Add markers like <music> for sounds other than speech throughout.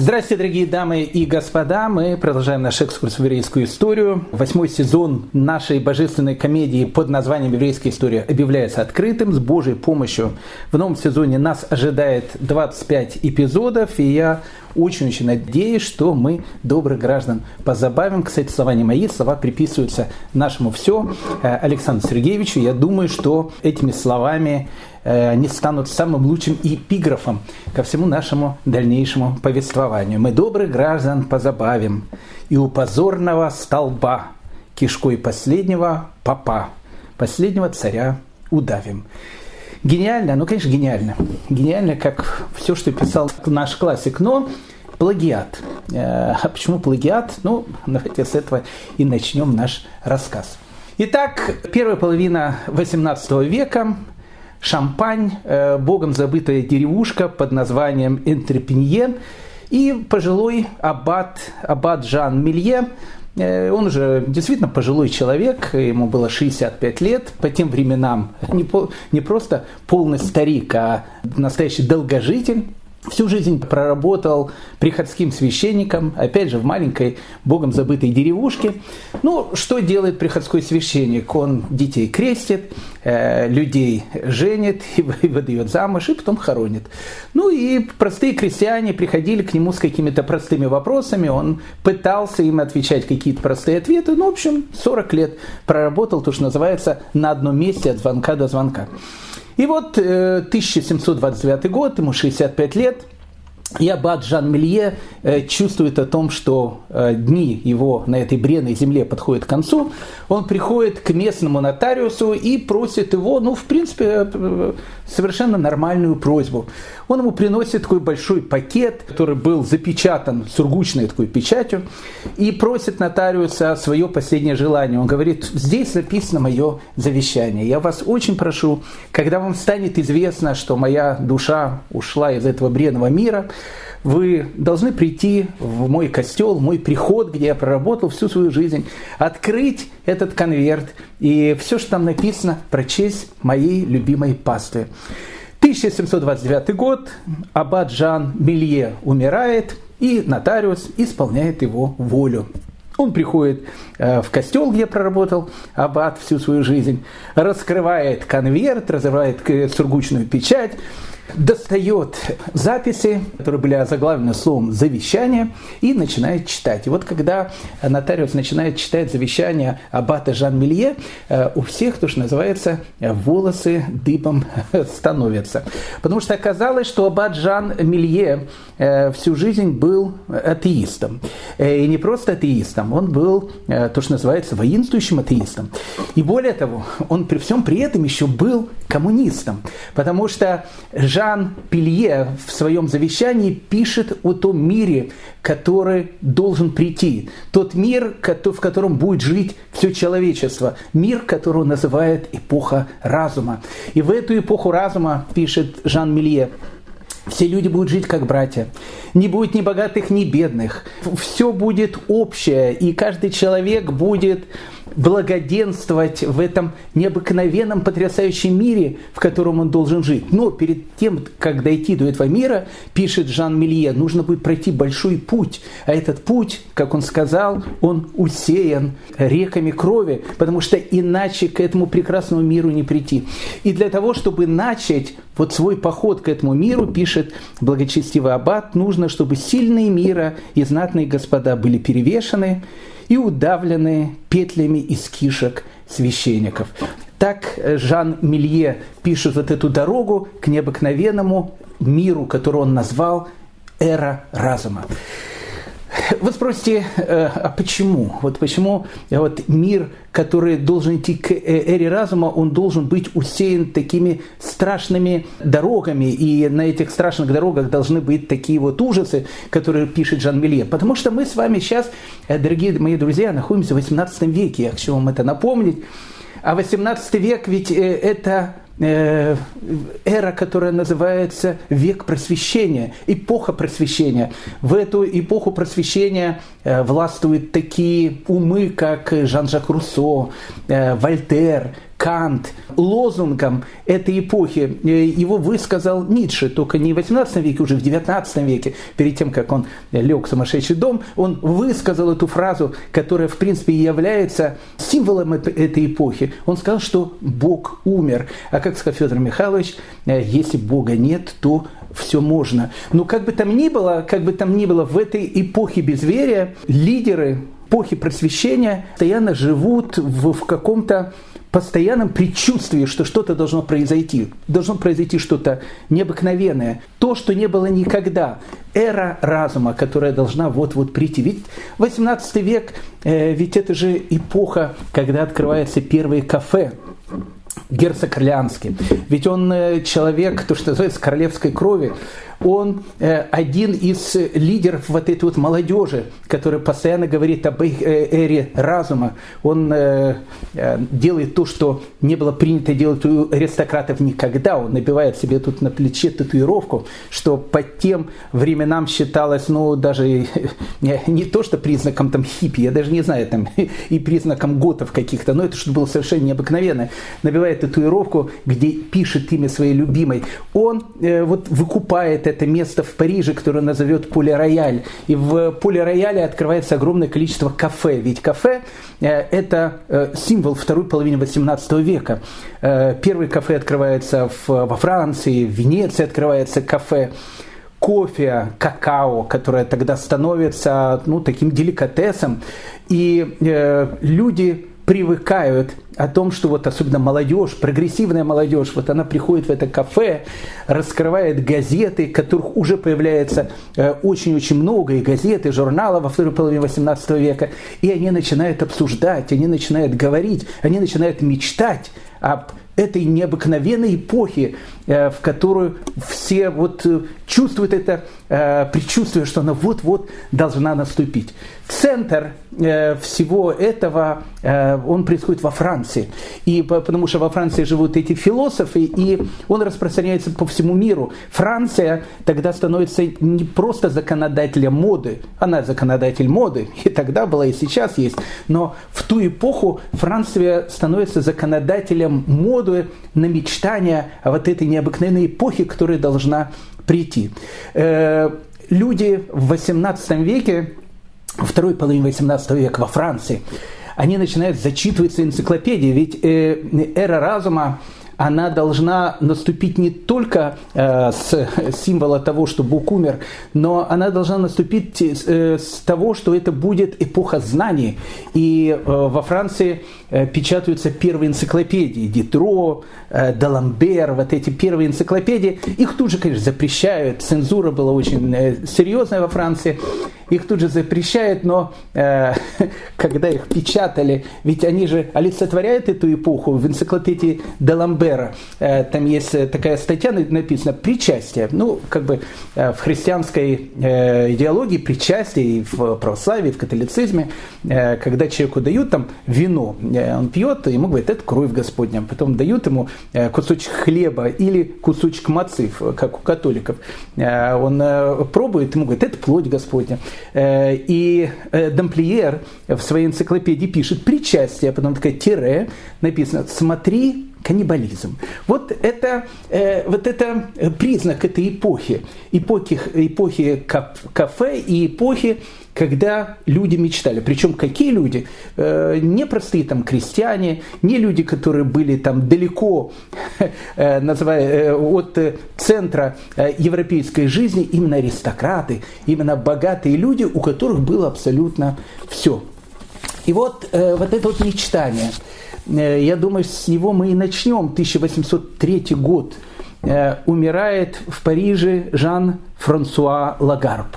Здравствуйте, дорогие дамы и господа. Мы продолжаем наш экскурс в еврейскую историю. Восьмой сезон нашей божественной комедии под названием «Еврейская история» объявляется открытым. С Божьей помощью в новом сезоне нас ожидает 25 эпизодов. И я очень-очень надеюсь, что мы, добрых граждан, позабавим. Кстати, слова не мои, слова приписываются нашему все э, Александру Сергеевичу. Я думаю, что этими словами они станут самым лучшим эпиграфом ко всему нашему дальнейшему повествованию. Мы добрых граждан позабавим, и у позорного столба кишкой последнего папа, последнего царя удавим. Гениально, ну, конечно, гениально. Гениально, как все, что писал наш классик, но плагиат. Э, а почему плагиат? Ну, давайте с этого и начнем наш рассказ. Итак, первая половина XVIII века Шампань, э, богом забытая деревушка под названием Энтрепенье, и пожилой аббат, аббат Жан Милье, э, он уже действительно пожилой человек, ему было 65 лет, по тем временам не, по, не просто полный старик, а настоящий долгожитель, Всю жизнь проработал приходским священником, опять же, в маленькой, богом забытой деревушке. Ну, что делает приходской священник? Он детей крестит, э, людей женит, <laughs> и выдает замуж, и потом хоронит. Ну, и простые крестьяне приходили к нему с какими-то простыми вопросами, он пытался им отвечать какие-то простые ответы. Ну, в общем, 40 лет проработал, то, что называется, на одном месте от звонка до звонка. И вот 1729 э, год, ему 65 лет, и аббат Жан Мелье э, чувствует о том, что э, дни его на этой бренной земле подходят к концу. Он приходит к местному нотариусу и просит его, ну, в принципе, э, совершенно нормальную просьбу. Он ему приносит такой большой пакет, который был запечатан сургучной такой печатью, и просит нотариуса свое последнее желание. Он говорит, здесь записано мое завещание. Я вас очень прошу, когда вам станет известно, что моя душа ушла из этого бренного мира, вы должны прийти в мой костел, в мой приход, где я проработал всю свою жизнь, открыть этот конверт и все, что там написано, прочесть моей любимой пастве. 1729 год, аббат Жан Милье умирает, и нотариус исполняет его волю. Он приходит э, в костел, где проработал аббат всю свою жизнь, раскрывает конверт, разрывает сургучную печать, достает записи, которые были озаглавлены словом «завещание», и начинает читать. И вот когда нотариус начинает читать завещание аббата Жан Милье, э, у всех, то, что называется, волосы дыбом <laughs> становятся. Потому что оказалось, что аббат Жан Милье э, всю жизнь был атеистом. Э, и не просто атеистом, он был, то, что называется, воинствующим атеистом. И более того, он при всем при этом еще был коммунистом. Потому что Жан Жан Пилье в своем завещании пишет о том мире, который должен прийти. Тот мир, в котором будет жить все человечество. Мир, который называет эпоха разума. И в эту эпоху разума, пишет Жан Милье, все люди будут жить как братья. Не будет ни богатых, ни бедных. Все будет общее, и каждый человек будет благоденствовать в этом необыкновенном, потрясающем мире, в котором он должен жить. Но перед тем, как дойти до этого мира, пишет Жан Милье, нужно будет пройти большой путь. А этот путь, как он сказал, он усеян реками крови, потому что иначе к этому прекрасному миру не прийти. И для того, чтобы начать вот свой поход к этому миру, пишет благочестивый аббат, нужно, чтобы сильные мира и знатные господа были перевешены, и удавлены петлями из кишек священников. Так Жан Милье пишет вот эту дорогу к необыкновенному миру, который он назвал «эра разума». <laughs> Вы спросите, э, а почему? Вот почему вот мир, который должен идти к э, эре разума, он должен быть усеян такими страшными дорогами, и на этих страшных дорогах должны быть такие вот ужасы, которые пишет Жан Мелье. Потому что мы с вами сейчас, э, дорогие мои друзья, находимся в 18 веке, я хочу вам это напомнить. А 18 век ведь это Э, эра, которая называется век просвещения, эпоха просвещения. В эту эпоху просвещения э, властвуют такие умы, как Жан-Жак Руссо, э, Вольтер, Кант. Лозунгом этой эпохи э, его высказал Ницше, только не в 18 веке, уже в 19 веке, перед тем, как он лег в сумасшедший дом, он высказал эту фразу, которая, в принципе, является символом этой эпохи. Он сказал, что Бог умер. А как сказал Федор Михайлович, э, если Бога нет, то все можно. Но как бы там ни было, как бы там ни было, в этой эпохе безверия лидеры эпохи просвещения постоянно живут в, в каком-то постоянном предчувствии, что что-то должно произойти. Должно произойти что-то необыкновенное. То, что не было никогда. Эра разума, которая должна вот-вот прийти. Ведь 18 век, э, ведь это же эпоха, когда открываются первые кафе герцог Орлеанский. Ведь он э, человек, то, что называется, королевской крови он э, один из лидеров вот этой вот молодежи, которая постоянно говорит об э, эре разума. Он э, делает то, что не было принято делать у аристократов никогда. Он набивает себе тут на плече татуировку, что по тем временам считалось, ну, даже <laughs> не то, что признаком там хиппи, я даже не знаю, там, <laughs> и признаком готов каких-то, но это что было совершенно необыкновенное. Набивает татуировку, где пишет имя своей любимой. Он вот выкупает это место в Париже, которое назовет Поле Рояль. И в Поле Рояле открывается огромное количество кафе. Ведь кафе э, – это э, символ второй половины XVIII века. Э, первый кафе открывается во Франции, в Венеции открывается кафе кофе, какао, которое тогда становится ну, таким деликатесом. И э, люди привыкают о том, что вот особенно молодежь, прогрессивная молодежь, вот она приходит в это кафе, раскрывает газеты, которых уже появляется э, очень-очень много, и газеты, и журналы во второй половине 18 века, и они начинают обсуждать, они начинают говорить, они начинают мечтать об этой необыкновенной эпохи, э, в которую все вот э, чувствуют это предчувствие, что она вот-вот должна наступить. Центр всего этого, он происходит во Франции. И потому что во Франции живут эти философы, и он распространяется по всему миру. Франция тогда становится не просто законодателем моды, она законодатель моды, <laughs> и тогда была, и сейчас есть, но в ту эпоху Франция становится законодателем моды на мечтания вот этой необыкновенной эпохе, которая должна прийти. Люди в 18 веке, второй половине 18 века во Франции, они начинают зачитываться энциклопедии, ведь э, эра разума она должна наступить не только э, с символа того, что Бог умер, но она должна наступить э, с того, что это будет эпоха знаний. И э, во Франции э, печатаются первые энциклопедии, Дитро, э, Даламбер, вот эти первые энциклопедии. Их тут же, конечно, запрещают. Цензура была очень э, серьезная во Франции. Их тут же запрещают, но э, <laughs> когда их печатали, ведь они же олицетворяют эту эпоху в энциклопедии Даламбер Вольтера. Э, там есть э, такая статья написана «Причастие». Ну, как бы э, в христианской идеологии причастие и в православии, в католицизме, когда человеку дают там вино, он пьет, ему говорят, это кровь Господня. Потом дают ему кусочек хлеба или кусочек мацы, как у католиков. Он пробует, ему говорят, это плоть Господня. И Дамплиер в своей энциклопедии пишет «причастие», а потом такая тире, написано «смотри каннибализм. Вот это, э, вот это признак этой эпохи, эпохи, эпохи кафе и эпохи, когда люди мечтали. Причем какие люди? Э, не простые там крестьяне, не люди, которые были там далеко э, называя, э, от центра э, европейской жизни, именно аристократы, именно богатые люди, у которых было абсолютно все. И вот, э, вот это вот мечтание – Э, я думаю, с него мы и начнем. 1803 год. Э, умирает в Париже Жан-Франсуа Лагарб.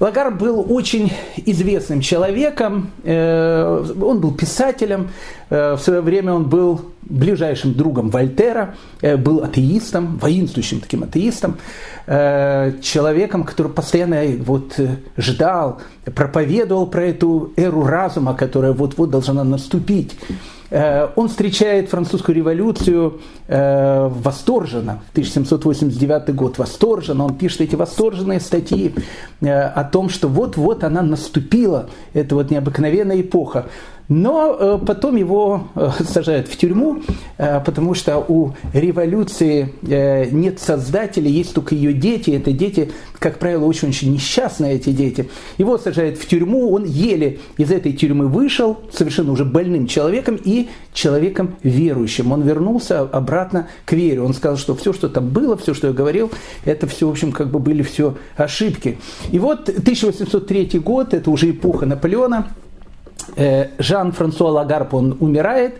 Лагарб был очень известным человеком, э, он был писателем, в свое время он был ближайшим другом Вольтера, был атеистом, воинствующим таким атеистом, человеком, который постоянно вот ждал, проповедовал про эту эру разума, которая вот-вот должна наступить. Э, он встречает французскую революцию э, восторженно, 1789 год восторженно, он пишет эти восторженные статьи э, о том, что вот-вот она наступила, это вот необыкновенная эпоха. Но э, потом его э, <laughs> сажают в тюрьму, э, потому что у революции нет создателей, есть только ее дети. Это дети, как правило, очень-очень несчастные эти дети. Его сажают в тюрьму, он еле из этой тюрьмы вышел, совершенно уже больным человеком и человеком верующим. Он вернулся обратно к вере. Он сказал, что все, что там было, все, что я говорил, это все, в общем, как бы были все ошибки. И вот 1803 год, это уже эпоха Наполеона, Жан-Франсуа Лагарп, он умирает,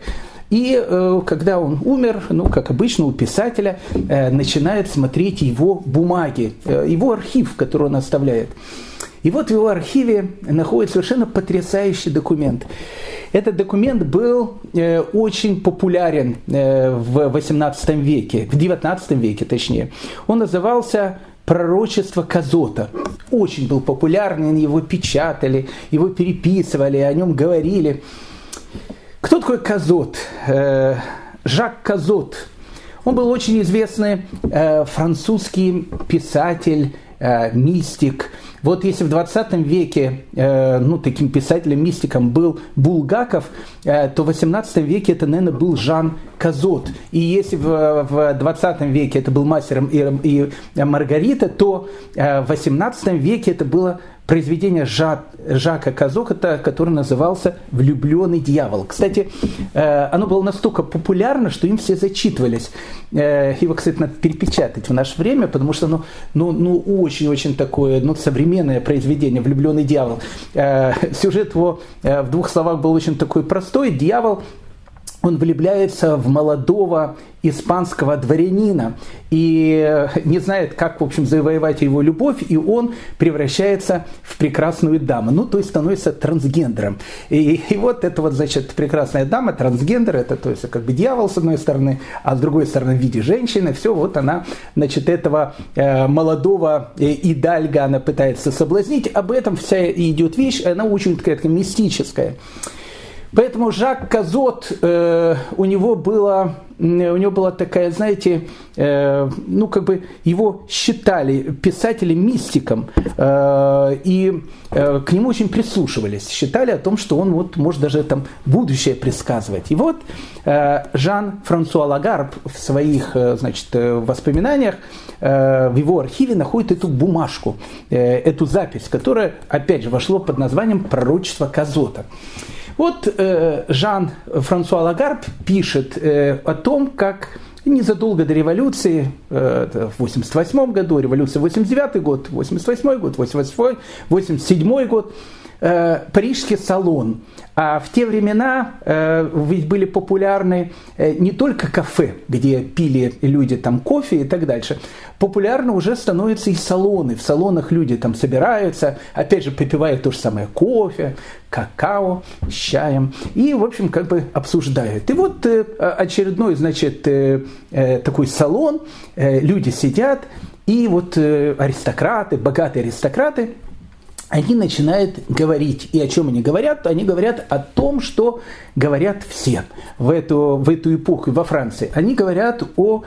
и э, когда он умер, ну, как обычно у писателя, э, начинает смотреть его бумаги, э, его архив, который он оставляет. И вот в его архиве находится совершенно потрясающий документ. Этот документ был э, очень популярен э, в XVIII веке, в XIX веке точнее. Он назывался пророчество Казота. Очень был популярный, его печатали, его переписывали, о нем говорили. Кто такой Казот? Э, Жак Казот. Он был очень известный э, французский писатель, э, мистик. Вот если в 20 веке э, ну, таким писателем-мистиком был Булгаков, э, то в 18 веке это, наверное, был Жан Казот. И если в, в 20 веке это был мастер и, Маргарита, то в 18 веке это было произведение Жак, Жака Казокота, который назывался «Влюбленный дьявол». Кстати, э, оно было настолько популярно, что им все зачитывались. Э, его, кстати, надо перепечатать в наше время, потому что оно ну, ну, очень-очень такое ну, современное произведение «Влюбленный дьявол». Э, <laughs> сюжет его в двух словах был очень такой простой. Дьявол он влюбляется в молодого испанского дворянина и не знает, как, в общем, завоевать его любовь, и он превращается в прекрасную даму, ну, то есть становится трансгендером. И, и вот эта вот, значит, прекрасная дама, трансгендер, это, то есть, как бы дьявол, с одной стороны, а с другой стороны, в виде женщины, все, вот она, значит, этого э, молодого э, идальга она пытается соблазнить, об этом вся идет вещь, она очень такая мистическая. Поэтому Жак Казот, э, у него было у него была такая, знаете, э, ну как бы его считали писателем-мистиком, э, и э, к нему очень прислушивались, считали о том, что он вот может даже там будущее предсказывать. И вот э, Жан-Франсуа Лагарб в своих, э, значит, э, воспоминаниях, э, в его архиве находит эту бумажку, э, эту запись, которая, опять же, вошло под названием «Пророчество Казота». Вот э, Жан-Франсуа Лагарб пишет э, о том, как незадолго до революции, э, в 88 году, революция 89 год, 88 год, 88 87 год, э, парижский салон. А в те времена э, ведь были популярны э, не только кафе, где пили люди там кофе и так дальше. Популярны уже становятся и салоны. В салонах люди там собираются, опять же, попивают то же самое кофе, какао с чаем. И, в общем, как бы обсуждают. И вот э, очередной, значит, э, э, такой салон, э, люди сидят, и вот э, аристократы, богатые аристократы – они начинают говорить. И о чем они говорят? Они говорят о том, что говорят все в эту, в эту эпоху во Франции. Они говорят о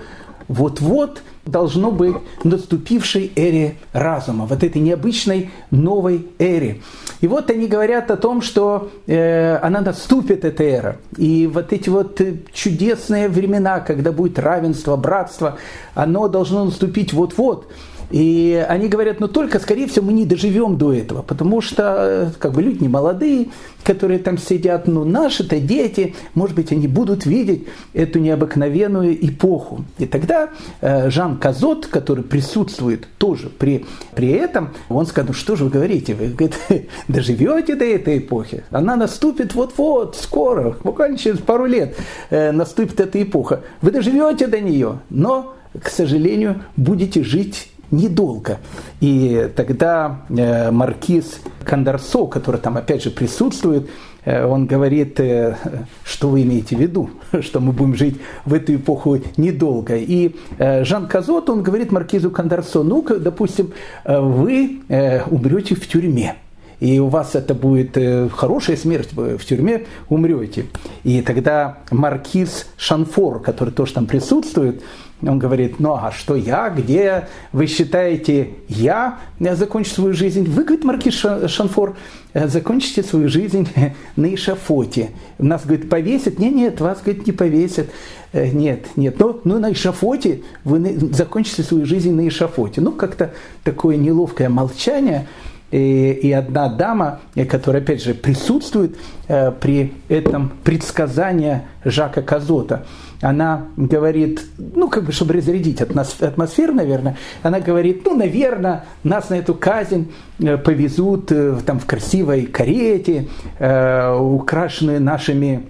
вот-вот должно быть наступившей эре разума, вот этой необычной новой эре. И вот они говорят о том, что э, она наступит, эта эра. И вот эти вот чудесные времена, когда будет равенство, братство, оно должно наступить вот-вот. И они говорят, ну только, скорее всего, мы не доживем до этого, потому что как бы люди не молодые, которые там сидят, ну наши-то дети, может быть, они будут видеть эту необыкновенную эпоху. И тогда э, Жан Казот, который присутствует тоже при, при этом, он сказал, ну что же вы говорите, вы говорит, <laughs> доживете до этой эпохи? Она наступит вот-вот, скоро, буквально через пару лет э, наступит эта эпоха. Вы доживете до нее, но к сожалению, будете жить недолго. И тогда э, маркиз Кандарсо, который там опять же присутствует, э, он говорит, э, что вы имеете в виду, <laughs> что мы будем жить в эту эпоху недолго. И Жан Казот, он говорит маркизу Кандарсо, ну, допустим, вы умрете в тюрьме и у вас это будет хорошая смерть, вы в тюрьме умрете. И тогда маркиз Шанфор, который тоже там присутствует, Он говорит, ну а что я, где вы считаете я закончу свою жизнь? Вы, говорит Маркиз Шанфор, закончите свою жизнь <laughs> на эшафоте. Нас, говорит, повесят? Нет, нет, вас, говорит, не повесят. Э, нет, нет, но, ну на эшафоте вы закончите свою жизнь на эшафоте. Ну, как-то такое неловкое молчание – и, и одна дама, э, которая, опять же, присутствует э, при этом предсказании Жака Казота, она говорит, ну, как бы, чтобы разрядить атмосферу, наверное, она говорит, ну, наверное, нас на эту казнь э, повезут э, там в красивой карете, э, украшенные нашими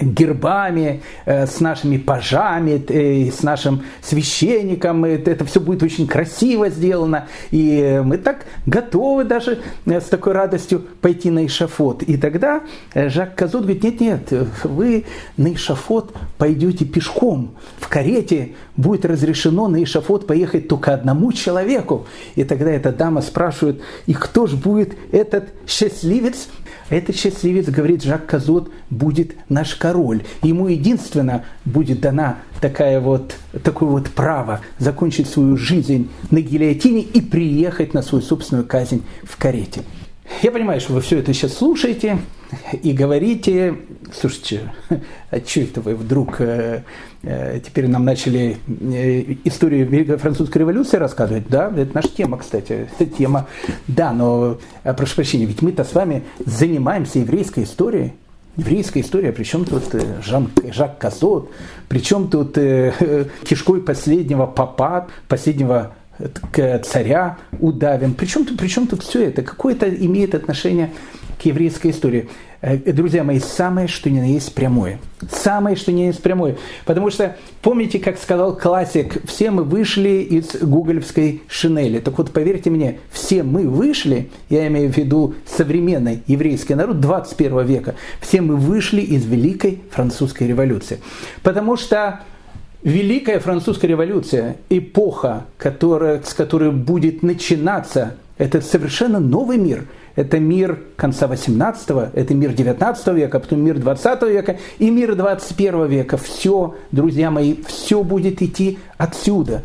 гербами, э, с нашими пажами, э, с нашим священником. Это все будет очень красиво сделано. И мы так готовы даже э, с такой радостью пойти на эшафот. И тогда Жак Казут говорит, нет, нет, вы на эшафот пойдете пешком. В карете будет разрешено на эшафот поехать только одному человеку. И тогда эта дама спрашивает, и кто же будет этот счастливец, этот счастливец, говорит Жак Казот, будет наш король. Ему единственно будет дана такая вот, такое вот право закончить свою жизнь на гильотине и приехать на свою собственную казнь в карете. Я понимаю, что вы все это сейчас слушаете и говорите, слушайте, а что это вы вдруг э, э, теперь нам начали э, историю Великой Французской революции рассказывать? Да, это наша тема, кстати, тема. Да, но, э, прошу прощения, ведь мы-то с вами занимаемся еврейской историей. Еврейская история, причем тут Жан, Жак Казот, причем тут э, кишкой последнего папа, последнего царя удавим. Причем, причем тут все это? Какое это имеет отношение к еврейской истории? Э, друзья мои, самое, что ни на есть прямое. Самое, что ни на есть прямое. Потому что, помните, как сказал классик, все мы вышли из гуглевской шинели. Так вот, поверьте мне, все мы вышли, я имею в виду современный еврейский народ 21 века, все мы вышли из Великой Французской революции. Потому что Великая французская революция, эпоха, которая, с которой будет начинаться этот совершенно новый мир. Это мир конца 18 это мир 19 века, потом мир 20 века и мир 21 века. Все, друзья мои, все будет идти отсюда.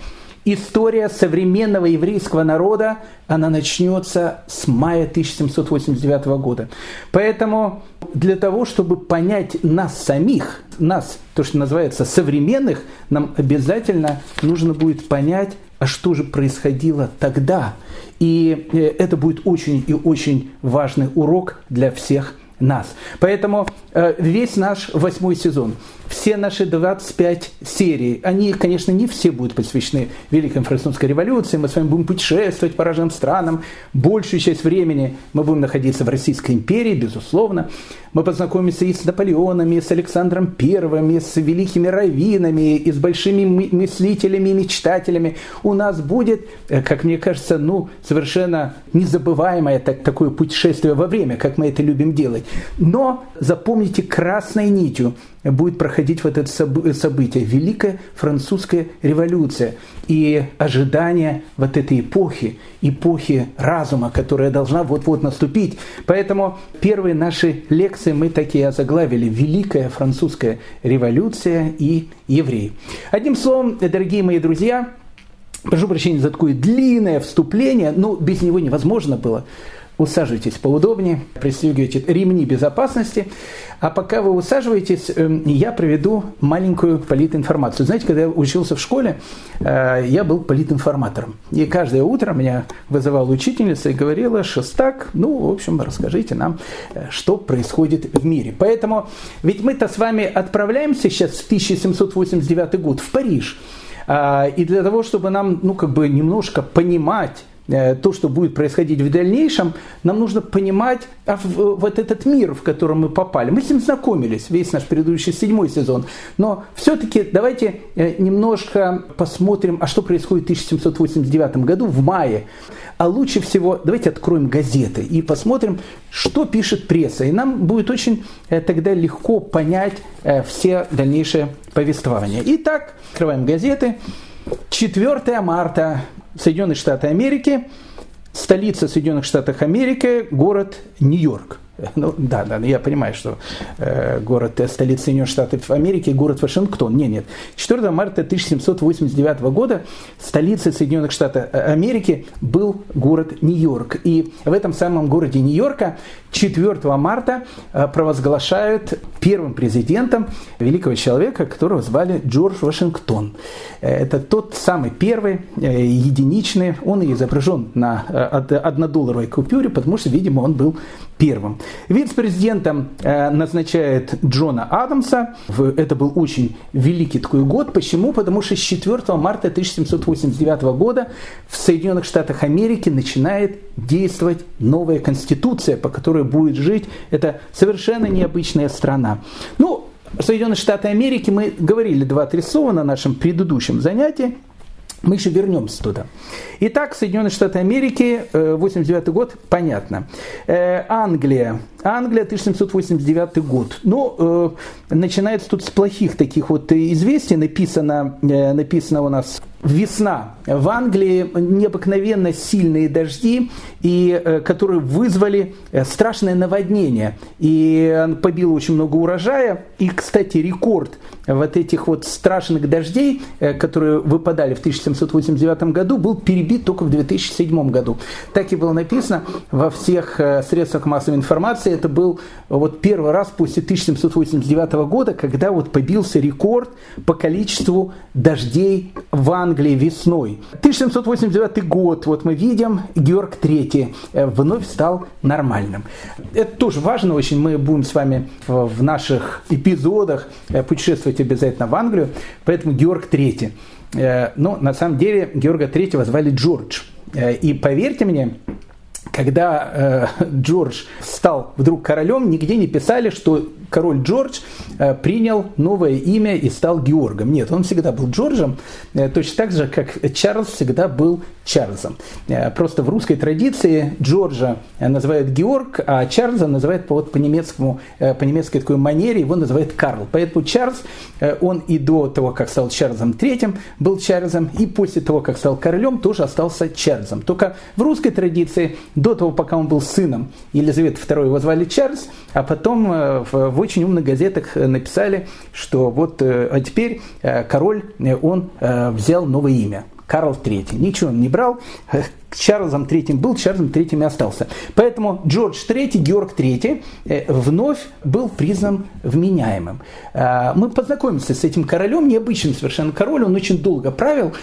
История современного еврейского народа, она начнется с мая 1789 года. Поэтому для того, чтобы понять нас самих, нас, то, что называется современных, нам обязательно нужно будет понять, а что же происходило тогда. И э, это будет очень и очень важный урок для всех нас. Поэтому э, весь наш восьмой сезон, все наши 25 серий, они, конечно, не все будут посвящены Великой Французской революции. Мы с вами будем путешествовать по разным странам. Большую часть времени мы будем находиться в Российской империи, безусловно. Мы познакомимся и с Наполеоном, и с Александром Первым, и с великими раввинами, и с большими мыслителями и мечтателями. У нас будет, э, как мне кажется, ну, совершенно незабываемое так, такое путешествие во время, как мы это любим делать. Но запомните, красной нитью будет проходить вот это событие, Великая Французская революция и ожидание вот этой эпохи, эпохи разума, которая должна вот-вот наступить. Поэтому первые наши лекции мы такие озаглавили «Великая Французская революция и евреи». Одним словом, дорогие мои друзья, прошу прощения за такое длинное вступление, но без него невозможно было усаживайтесь поудобнее, пристегивайте ремни безопасности. А пока вы усаживаетесь, эм, я проведу маленькую политинформацию. Знаете, когда я учился в школе, э, я был политинформатором. И каждое утро меня вызывала учительница и говорила, Шестак, ну, в общем, расскажите нам, э, что происходит в мире. Поэтому, ведь мы-то с вами отправляемся сейчас в 1789 год в Париж. А, и для того, чтобы нам, ну, как бы немножко понимать, то, что будет происходить в дальнейшем, нам нужно понимать а вот этот мир, в котором мы попали. Мы с ним знакомились, весь наш предыдущий седьмой сезон. Но все-таки давайте э, немножко посмотрим, а что происходит в 1789 году в мае. А лучше всего давайте откроем газеты и посмотрим, что пишет пресса. И нам будет очень э, тогда легко понять все дальнейшие повествования. Итак, открываем газеты. 4 марта Соединенные Штаты Америки, столица Соединенных Штатов Америки, город Нью-Йорк. Ну, да, да, я понимаю, что э, город э, столица Соединенных Штатов Америки, город Вашингтон. Нет, нет. 4 марта 1789 года столицей Соединенных Штатов э, Америки был город Нью-Йорк. И в этом самом городе Нью-Йорка 4 марта э, провозглашают первым президентом великого человека, которого звали Джордж Вашингтон. Это тот самый первый, единичный, он и изображен на однодолларовой купюре, потому что, видимо, он был первым. Вице-президентом э, назначает Джона Адамса. Это был очень великий такой год. Почему? Потому что с 4 марта 1789 года в Соединенных Штатах Америки начинает действовать новая конституция, по которой будет жить эта совершенно необычная страна. Ну, Соединенные Штаты Америки мы говорили два-три слова на нашем предыдущем занятии. Мы еще вернемся туда. Итак, Соединенные Штаты Америки, 89 э, год, понятно. Э, Англия, Англия, 1789 год. Ну, э, начинается тут с плохих таких вот известий. Написано, написано у нас весна. В Англии необыкновенно сильные дожди, и, которые вызвали страшное наводнение. И побило очень много урожая. И, кстати, рекорд вот этих вот страшных дождей, которые выпадали в 1789 году, был перебит только в 2007 году. Так и было написано во всех э, средствах массовой информации. Это был вот первый раз после 1789 года, когда вот побился рекорд по количеству дождей в Англии весной. 1789 год, вот мы видим, Георг III э, вновь стал нормальным. Это тоже важно очень, мы будем с вами в наших эпизодах э, путешествовать обязательно в Англию, поэтому Георг III. Э, но на самом деле Георга Третьего звали Джордж. И поверьте мне, когда э, <laughs> Джордж стал вдруг королем, нигде не писали, что король Джордж э, принял новое имя и стал Георгом. Нет, он всегда был Джорджем, э, точно так же, как Чарльз всегда был Чарльзом. Э, просто в русской традиции Джорджа называют Георг, а Чарльза называют вот, по, немецкому, по немецкой такой манере, его называют Карл. Поэтому Чарльз, он и до того, как стал Чарльзом третьим, был Чарльзом, и после того, как стал королем, тоже остался Чарльзом. Только в русской традиции, до того, пока он был сыном Елизаветы II, его звали Чарльз, а потом в в очень умных газетах э, написали, что вот э, а теперь э, король, он взял новое имя. Карл III. Ничего он не брал. Чарльзом III был, Чарльзом III и остался. Поэтому Джордж III, Георг III вновь был признан вменяемым. Мы познакомимся с этим королем, необычный совершенно король, он очень долго правил.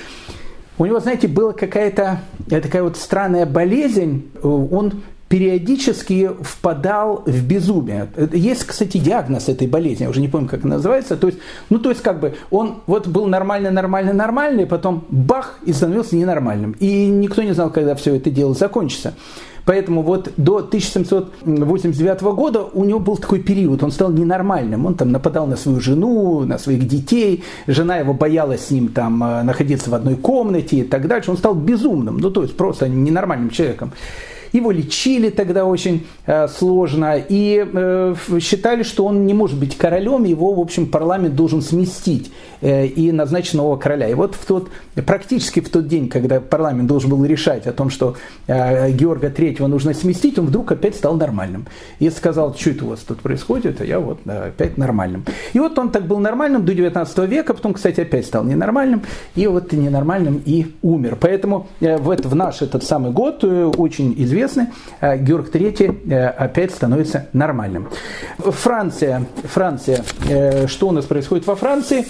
У него, знаете, была какая-то такая вот странная болезнь. Он периодически впадал в безумие. Есть, кстати, диагноз этой болезни, я уже не помню, как она называется. То есть, ну, то есть, как бы, он вот был нормальный, нормальный, нормальный, потом бах, и становился ненормальным. И никто не знал, когда все это дело закончится. Поэтому вот до 1789 года у него был такой период, он стал ненормальным. Он там нападал на свою жену, на своих детей, жена его боялась с ним там э, находиться в одной комнате и так дальше. Он стал безумным, ну то есть просто ненормальным человеком. Его лечили тогда очень э, сложно и э, считали, что он не может быть королем, его, в общем, парламент должен сместить э, и назначить нового короля. И вот в тот, практически в тот день, когда парламент должен был решать о том, что э, Георга Третьего нужно сместить, он вдруг опять стал нормальным. И сказал, что это у вас тут происходит, а я вот да, опять нормальным. И вот он так был нормальным до 19 века, потом, кстати, опять стал ненормальным, и вот ненормальным и умер. Поэтому э, в, в наш этот самый год э, очень известный известны, э, Георг III э, опять становится нормальным. Франция, Франция, э, что у нас происходит во Франции?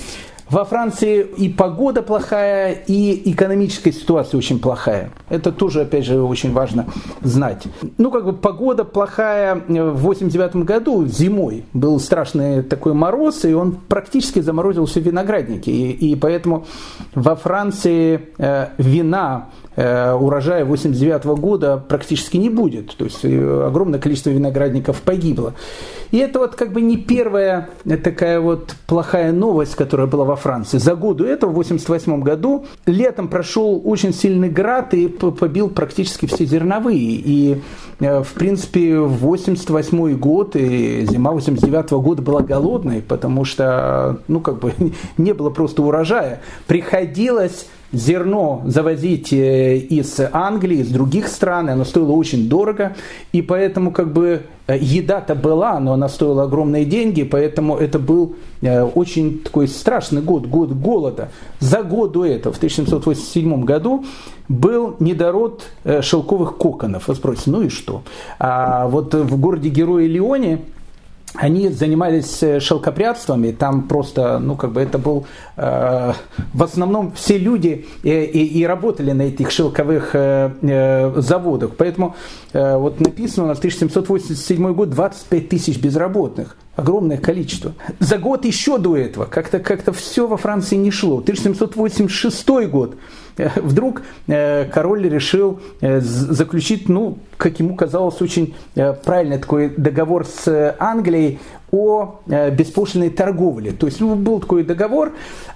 Во Франции и погода плохая, и экономическая ситуация очень плохая. Это тоже, опять же, очень важно знать. Ну, как бы погода плохая в 89 году, зимой, был страшный такой мороз, и он практически заморозил все виноградники. И, и поэтому во Франции э, вина урожая 89 года практически не будет. То есть э, огромное количество виноградников погибло. И это вот как бы не первая такая вот плохая новость, которая была во Франции. За год до этого, в 88 году, летом прошел очень сильный град и побил практически все зерновые. И, э, в принципе, 88 год и зима 89 года была голодной, потому что, ну, как бы <laughs> не было просто урожая. Приходилось зерно завозить э, из Англии, из других стран, оно стоило очень дорого, и поэтому как бы э, еда-то была, но она стоила огромные деньги, поэтому это был э, очень такой страшный год, год голода. За год до этого, в 1787 году, был недород шелковых коконов. Вы спросите, ну и что? А вот в городе Герои Леоне они занимались э, шелкопрядством, и там просто, ну, как бы это был, э, в основном все люди и, э, и, и работали на этих шелковых э, э, заводах. Поэтому э, вот написано у нас 1787 год 25 тысяч безработных. Огромное количество. За год еще до этого как-то как все во Франции не шло. 1786 год вдруг король решил заключить, ну, как ему казалось, очень правильный такой договор с Англией о э, беспошлиной торговле. То есть ну, был такой договор,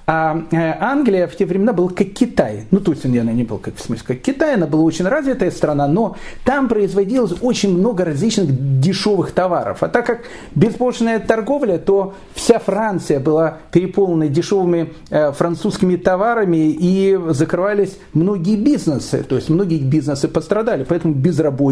а э, Англия в те времена была как Китай. Ну, то есть она не была как, в смысле как Китай, она была очень развитая страна, но там производилось очень много различных дешевых товаров. А так как беспошлиная торговля, то вся Франция была переполнена дешевыми э, французскими товарами и закрывались многие бизнесы. То есть многие бизнесы пострадали. Поэтому безработица,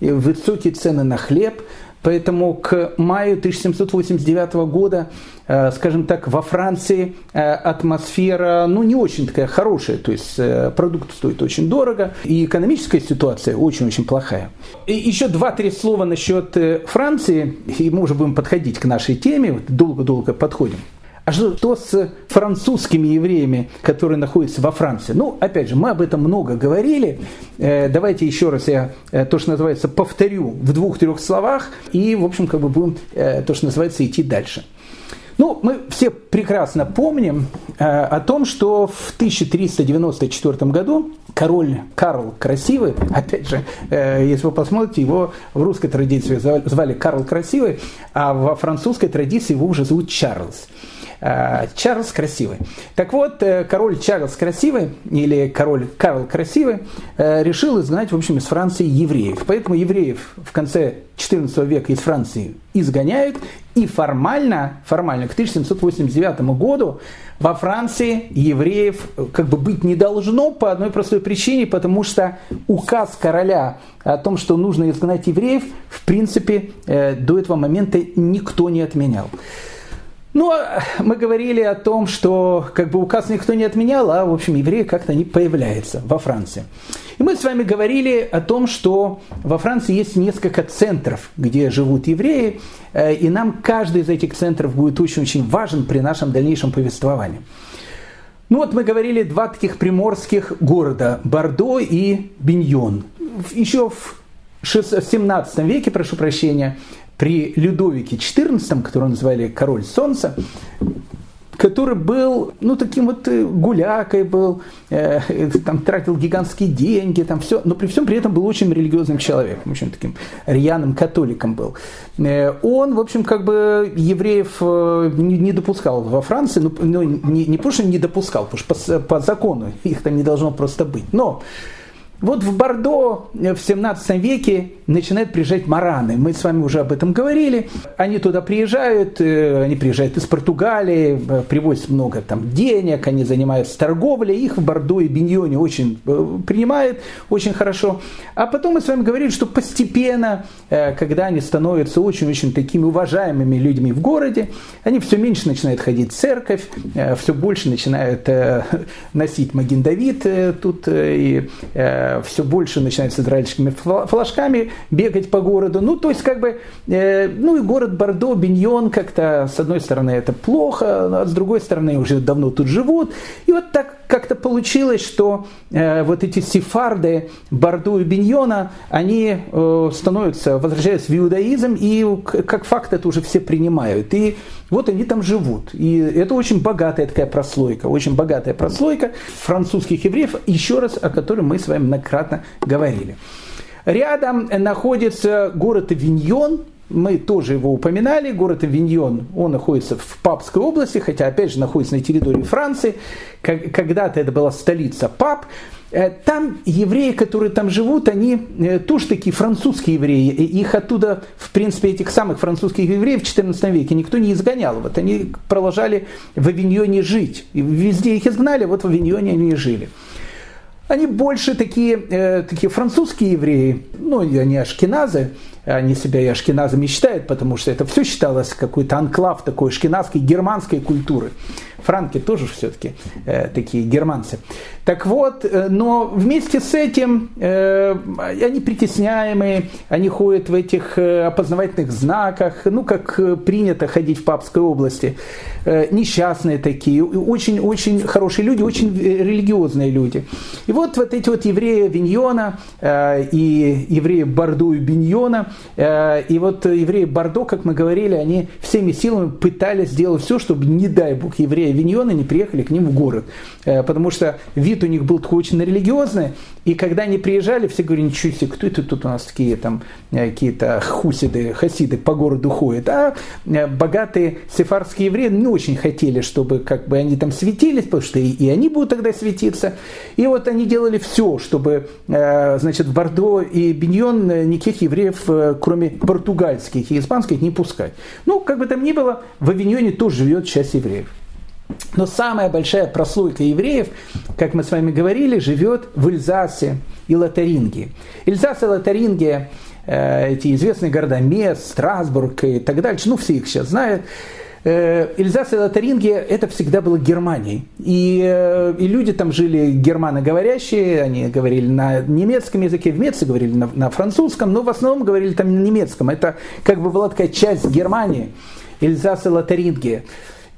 высокие цены на хлеб, Поэтому к маю 1789 года, э, скажем так, во Франции э, атмосфера ну, не очень такая хорошая. То есть э, продукт стоит очень дорого, и экономическая ситуация очень-очень плохая. И еще два-три слова насчет Франции, и мы уже будем подходить к нашей теме, долго-долго подходим. А что с французскими евреями, которые находятся во Франции? Ну, опять же, мы об этом много говорили. Э, давайте еще раз я э, то, что называется, повторю в двух-трех словах. И, в общем, как бы будем э, то, что называется, идти дальше. Ну, мы все прекрасно помним о том, что в 1394 году король Карл Красивый, опять же, если вы посмотрите, его в русской традиции звали Карл Красивый, а во французской традиции его уже зовут Чарльз. Э, Чарльз Красивый. Так вот, э, король Чарльз Красивый, или король Карл Красивый, э, решил изгнать, в общем, из Франции евреев. Поэтому евреев в конце XIV века из Франции изгоняют, и формально, формально к 1789 году во Франции евреев как бы быть не должно по одной простой причине, потому что указ короля о том, что нужно изгнать евреев, в принципе, до этого момента никто не отменял. Ну, а мы говорили о том, что как бы указ никто не отменял, а, в общем, евреи как-то не появляются во Франции. И мы с вами говорили о том, что во Франции есть несколько центров, где живут евреи, э, и нам каждый из этих центров будет очень-очень важен при нашем дальнейшем повествовании. Ну вот мы говорили два таких приморских города, Бордо и Биньон. Еще в 17 веке, прошу прощения, при Людовике XIV, которого называли король солнца, который был, ну, таким вот э, гулякой был, э, там, тратил гигантские деньги, там все, но при всем при этом был очень религиозным человеком, очень таким рьяным католиком был. Э, он, в общем, как бы евреев э, не, не допускал во Франции, ну, ну не, не потому что не допускал, потому что по, по закону их там не должно просто быть, но вот в Бордо в 17 веке начинают приезжать мараны. Мы с вами уже об этом говорили. Они туда приезжают, э, они приезжают из Португалии, э, привозят много там денег, они занимаются торговлей. Их в Бордо и Биньоне очень э, принимают, очень хорошо. А потом мы с вами говорили, что постепенно, когда они становятся очень-очень такими уважаемыми людьми в городе, они все меньше начинают ходить в церковь, все больше начинают <laughs> носить Маген Давид тут и все больше начинают с израильскими флажками бегать по городу. Ну, то есть, как бы, э, ну и город Бордо, Биньон как-то, с одной стороны, это плохо, а с другой стороны, уже давно тут живут. И вот так как-то получилось, что э, вот эти сефарды Бордо и Биньона, они э, становятся, возвращаются в иудаизм, и как факт это уже все принимают. И вот они там живут. И это очень богатая такая прослойка, очень богатая прослойка французских евреев, еще раз, о которой мы с вами многократно говорили. Рядом находится город Виньон, мы тоже его упоминали, город Авиньон, он находится в Папской области, хотя опять же находится на территории Франции. Когда-то это была столица Пап, там евреи, которые там живут, они тоже такие французские евреи. Их оттуда, в принципе, этих самых французских евреев в XIV веке никто не изгонял. Вот они продолжали в Авиньоне жить. И везде их изгнали, вот в Авиньоне они жили. Они больше такие, э, такие французские евреи, ну, они ашкеназы, они себя и ашкеназами считают, потому что это все считалось какой-то анклав такой ашкеназской германской культуры. Франки тоже все-таки э, такие германцы. Так вот, э, но вместе с этим э, они притесняемые, они ходят в этих э, опознавательных знаках, ну, как э, принято ходить в Папской области. Э, несчастные такие, очень-очень хорошие люди, очень религиозные люди. И вот вот эти вот евреи Виньона э, и евреи Бордо и Биньона, э, и вот евреи Бордо, как мы говорили, они всеми силами пытались сделать все, чтобы, не дай бог, евреи Виньона не приехали к ним в город. Э, потому что вид у них был такой очень религиозный, и когда они приезжали, все говорили, ничего себе, кто это тут у нас такие там э, какие-то хусиды, хасиды по городу ходят. А э, богатые сефарские евреи не очень хотели, чтобы как бы они там светились, потому что и, и они будут тогда светиться. И вот они делали все, чтобы, значит, в Бордо и Биньон никаких евреев, кроме португальских и испанских, не пускать. Ну, как бы там ни было, в Авиньоне тоже живет часть евреев. Но самая большая прослойка евреев, как мы с вами говорили, живет в Эльзасе и Лотарингии. Эльзас и Лотарингия, э, эти известные города Мест, Страсбург и так дальше, ну все их сейчас знают, э, Эльзас и Лотарингия это всегда было Германией. И, э, и люди там жили германоговорящие, они говорили на немецком языке, в Меце говорили на, на французском, но в основном говорили там на немецком. Это как бы была такая часть Германии, Эльзас и Лотарингия.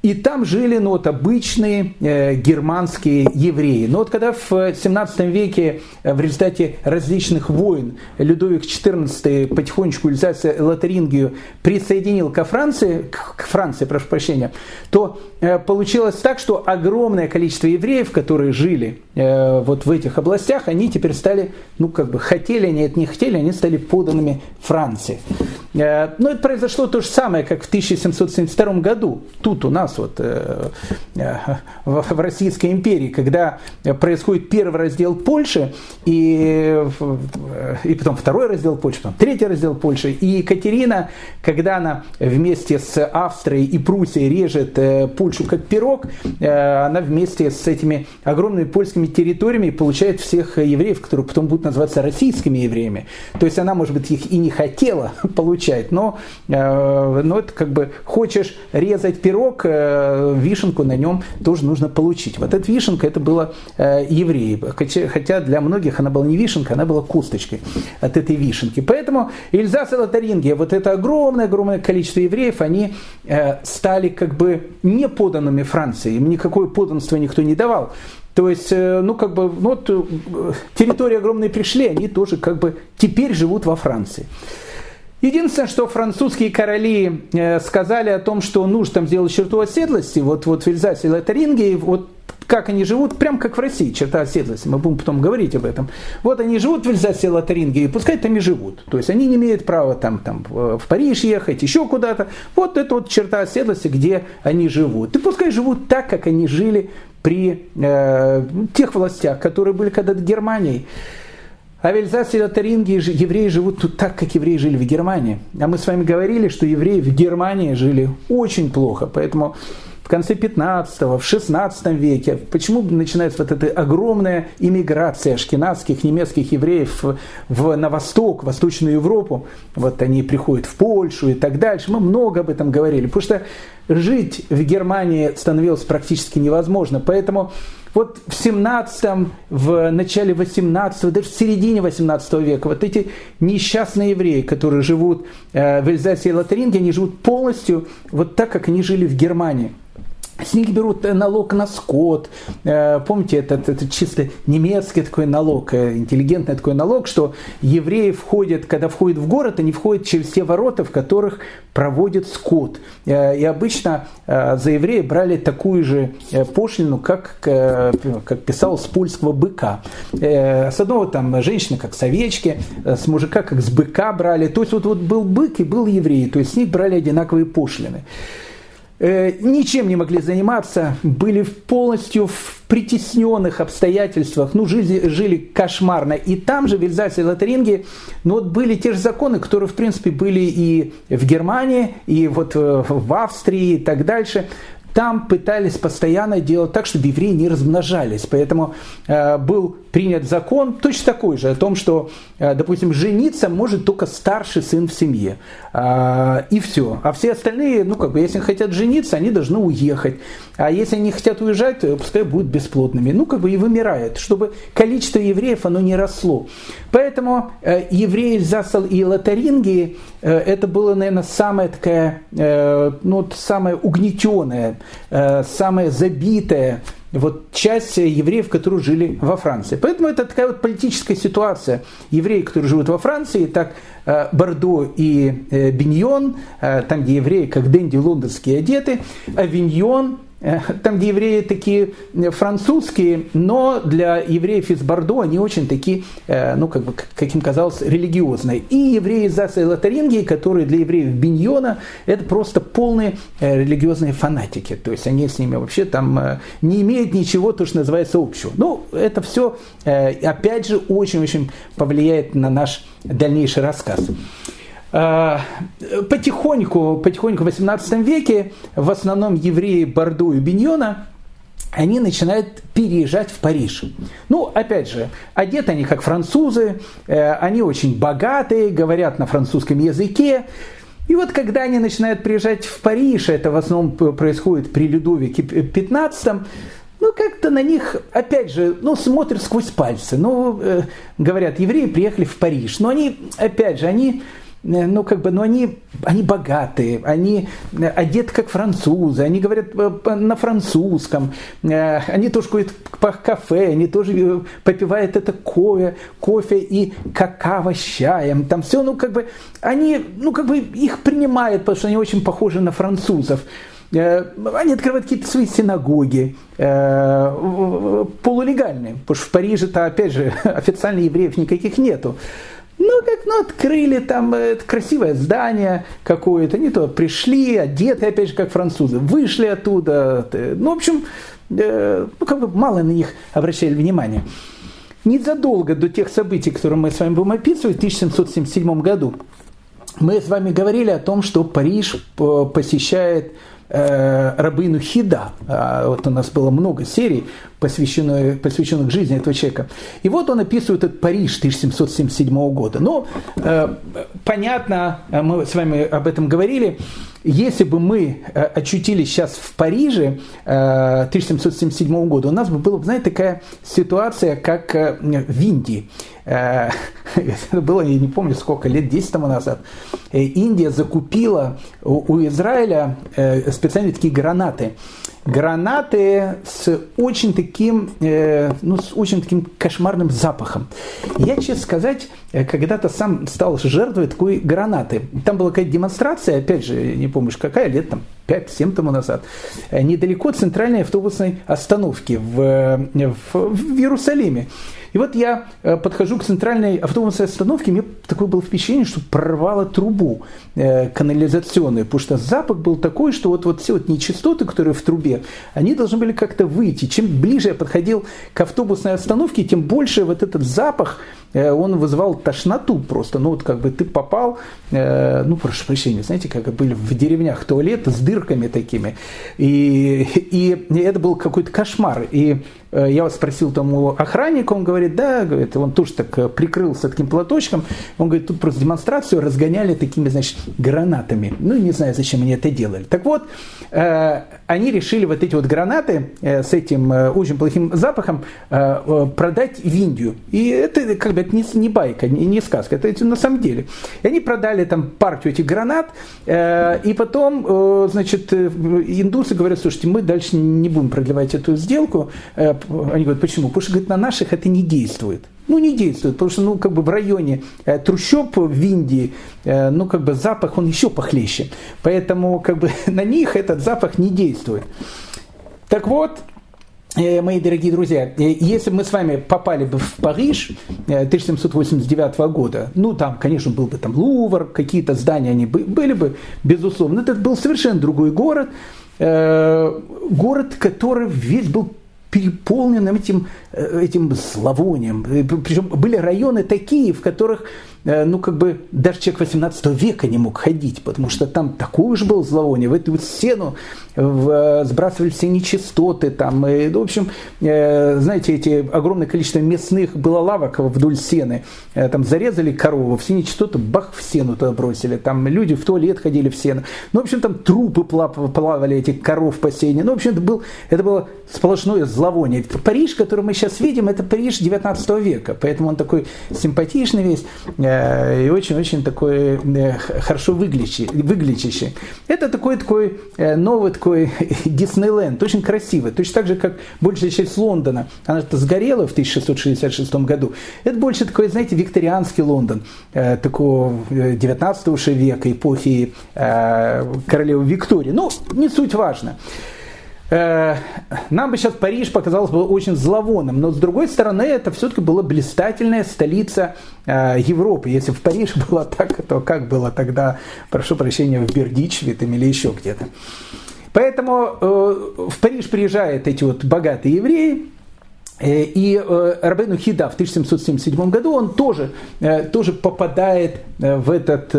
И там жили ну, вот, обычные э, германские евреи. Но вот когда в 17 веке э, в результате различных войн Людовик XIV потихонечку Эльзас Лотарингию присоединил ко Франции, к Франции, прошу прощения, то э, получилось так, что огромное количество евреев, которые жили э, вот в этих областях, они теперь стали, ну как бы хотели они это не хотели, они стали поданными Франции. Э, но это произошло то же самое, как в 1772 году. Тут у нас вот э, э, в Российской империи, когда происходит первый раздел Польши, и, и потом второй раздел Польши, потом третий раздел Польши, и Екатерина, когда она вместе с Австрией и Пруссией режет Польшу как пирог, она вместе с этими огромными польскими территориями получает всех евреев, которые потом будут называться российскими евреями. То есть она, может быть, их и не хотела <laughs> получать, но, но это как бы хочешь резать пирог, вишенку на нем тоже нужно получить. Вот эта вишенка, это было э, евреи. Хотя для многих она была не вишенка, она была косточкой от этой вишенки. Поэтому Ильзас и Лотарингия, вот это огромное-огромное количество евреев, они э, стали как бы не поданными Франции. Им никакое поданство никто не давал. То есть, э, ну, как бы, ну, вот, территории огромные пришли, они тоже как бы теперь живут во Франции. Единственное, что французские короли э, сказали о том, что нужно там сделать черту оседлости, вот, вот в Эльзасе и Лотарингии, вот как они живут, прям как в России, черта оседлости, мы будем потом говорить об этом. Вот они живут в Эльзасе и Лотарингии, пускай там и живут. То есть они не имеют права там, там в Париж ехать, еще куда-то. Вот это вот черта оседлости, где они живут. И пускай живут так, как они жили при э, тех властях, которые были когда-то Германией. А в Эльзасе и Лотарингии евреи живут тут так, как евреи жили в Германии. А мы с вами говорили, что евреи в Германии жили очень плохо. Поэтому в конце 15 в 16 веке, почему начинается вот эта огромная иммиграция ашкенадских немецких евреев в, на восток, в Восточную Европу, вот они приходят в Польшу и так дальше, мы много об этом говорили, потому что жить в Германии становилось практически невозможно, поэтому вот в 17 в начале 18 даже в середине 18 века вот эти несчастные евреи, которые живут э, в Эльзасе и Лотаринге, они живут полностью вот так, как они жили в Германии. С них берут э, налог на скот. Э, помните, это, это чисто немецкий такой налог, э, интеллигентный такой налог, что евреи входят, когда входят в город, они входят через те ворота, в которых проводят скот. И обычно за евреи брали такую же пошлину, как, как писал с польского быка. С одного там женщины, как с овечки, с мужика, как с быка брали. То есть вот, вот был бык и был еврей, то есть с них брали одинаковые пошлины. Э, ничем не могли заниматься, были полностью в притесненных обстоятельствах, ну, жили, жили кошмарно. И там же, в Эльзасе и Лотаринге, ну, вот были те же законы, которые, в принципе, были и в Германии, и вот э, в Австрии и так дальше там пытались постоянно делать так, чтобы евреи не размножались. Поэтому э, был принят закон точно такой же, о том, что, э, допустим, жениться может только старший сын в семье. Э, и все. А все остальные, ну, как бы, если хотят жениться, они должны уехать. А если они хотят уезжать, то пускай будут бесплодными. Ну, как бы и вымирают, чтобы количество евреев, оно не росло. Поэтому э, евреи Засал и Лотарингии, э, это было, наверное, самая такая, э, ну, самая угнетенная Э, самая забитая вот часть евреев, которые жили во Франции. Поэтому это такая вот политическая ситуация. Евреи, которые живут во Франции, так э, Бордо и э, Биньон, там, где евреи, как Дэнди лондонские одеты, Авиньон, Э, там, где евреи такие э, французские, но для евреев из Бордо они очень такие, э, ну, как бы, как им казалось, религиозные. И евреи из Аса и Лотарингии, которые для евреев Биньона, это просто полные религиозные фанатики. То есть они с ними вообще там не имеют ничего, то, что называется, общего. Ну, это все, опять же, очень-очень повлияет на наш дальнейший рассказ. Э, потихоньку, потихоньку в 18 веке в основном евреи Бордо и Биньона они начинают переезжать в Париж. Ну, опять же, одеты они как французы, э, они очень богатые, говорят на французском языке. И вот когда они начинают приезжать в Париж, это в основном происходит при Людовике XV, ну, как-то на них, опять же, ну, смотрят сквозь пальцы. Ну, э, говорят, евреи приехали в Париж. Но они, опять же, они ну, как бы, ну, они, они богатые, они э, одеты как французы, они говорят э, на французском, они тоже ходят по кафе, они тоже попивают это кофе, кофе и какао с чаем, там все, ну, как бы, они, ну, как бы их принимают, потому что они очень похожи на французов. Они открывают какие-то свои синагоги, полулегальные, потому что в Париже-то, опять же, <laughs> официально евреев никаких нету. Ну, как, ну, открыли там это красивое здание какое-то, они туда пришли, одеты, опять же, как французы, вышли оттуда. Ну, в общем, э, ну, как бы мало на них обращали внимание. Незадолго до тех событий, которые мы с вами будем описывать, в 1777 году, мы с вами говорили о том, что Париж посещает э, рабыну Хида. А, вот у нас было много серий, посвященных, посвященных жизни этого человека. И вот он описывает этот Париж 1777 года. Но э, понятно, мы с вами об этом говорили, если бы мы э, очутились сейчас в Париже 1777 э, года, у нас бы была, знаете, такая ситуация, как э, в Индии. <laughs> Это было, я не помню сколько, лет 10 тому назад. Индия закупила у Израиля специальные такие гранаты гранаты с очень таким, э, ну, с очень таким кошмарным запахом. Я, честно сказать, э, когда-то сам стал жертвой такой гранаты. Там была какая-то демонстрация, опять же, не помнишь какая, лет там 5-7 тому назад, э, недалеко от центральной автобусной остановки в, э, в, в Иерусалиме. И вот я э, подхожу к центральной автобусной остановке, мне такое было впечатление, что прорвало трубу э, канализационную, потому что запах был такой, что вот, вот все вот нечистоты, которые в трубе, они должны были как-то выйти. Чем ближе я подходил к автобусной остановке, тем больше вот этот запах он вызывал тошноту просто. Ну вот как бы ты попал, э, ну прошу прощения, знаете, как были в деревнях туалеты с дырками такими. И, и это был какой-то кошмар. И э, я вас спросил тому охранника, он говорит, да, говорит, он тоже так прикрылся таким платочком. Он говорит, тут просто демонстрацию разгоняли такими, значит, гранатами. Ну, не знаю, зачем они это делали. Так вот, они решили вот эти вот гранаты с этим очень плохим запахом продать в Индию. И это как бы это не, не байка, не, не сказка, это, это на самом деле. И они продали там партию этих гранат, э, и потом, э, значит, э, индусы говорят, слушайте, мы дальше не будем продлевать эту сделку. Э, они говорят, почему? Потому что, говорит, на наших это не действует. Ну, не действует, потому что, ну, как бы в районе э, трущоб в Индии, э, ну, как бы запах, он еще похлеще. Поэтому, как бы, <laughs> на них этот запах не действует. Так вот, мои дорогие друзья, э, если бы мы с вами попали бы в Париж 1789 э, года, ну там, конечно, был бы там Лувр, какие-то здания они были бы, безусловно, это был совершенно другой город, город, который весь был переполнен этим, этим зловонием. Причем были районы такие, в которых Э, ну, как бы, даже человек 18 века не мог ходить, потому что там такое уж было зловоние, в эту вот стену э, сбрасывали все нечистоты, там, и, ну, в общем, э, знаете, эти огромное количество мясных было лавок вдоль сены, э, там зарезали корову, все нечистоты, бах, в сену туда бросили, там люди в туалет ходили в сену, ну, в общем, там трупы плавали, этих коров по сене, ну, в общем, это, был, это было сплошное зловоние. Париж, который мы сейчас видим, это Париж 19 века, поэтому он такой симпатичный весь, Э, и очень-очень такой э, хорошо выглядящий. Это такой, такой э, новый такой <laughs> Диснейленд, очень красивый. Точно так же, как большая часть Лондона. Она это сгорела в 1666 году. Это больше такой, знаете, викторианский Лондон, такого 19 века, эпохи королевы Виктории. Ну, не суть важно. Э, нам бы сейчас Париж показался бы очень зловонным, но с другой стороны, это все-таки была блистательная столица э, Европы. Если в Париже <laughs> было так, то как было тогда, прошу прощения, в Бердичеве там, или еще где-то. Поэтому э, в Париж приезжают эти вот богатые евреи, и э, Рабейну Хида в 1777 году он тоже, э, тоже попадает в этот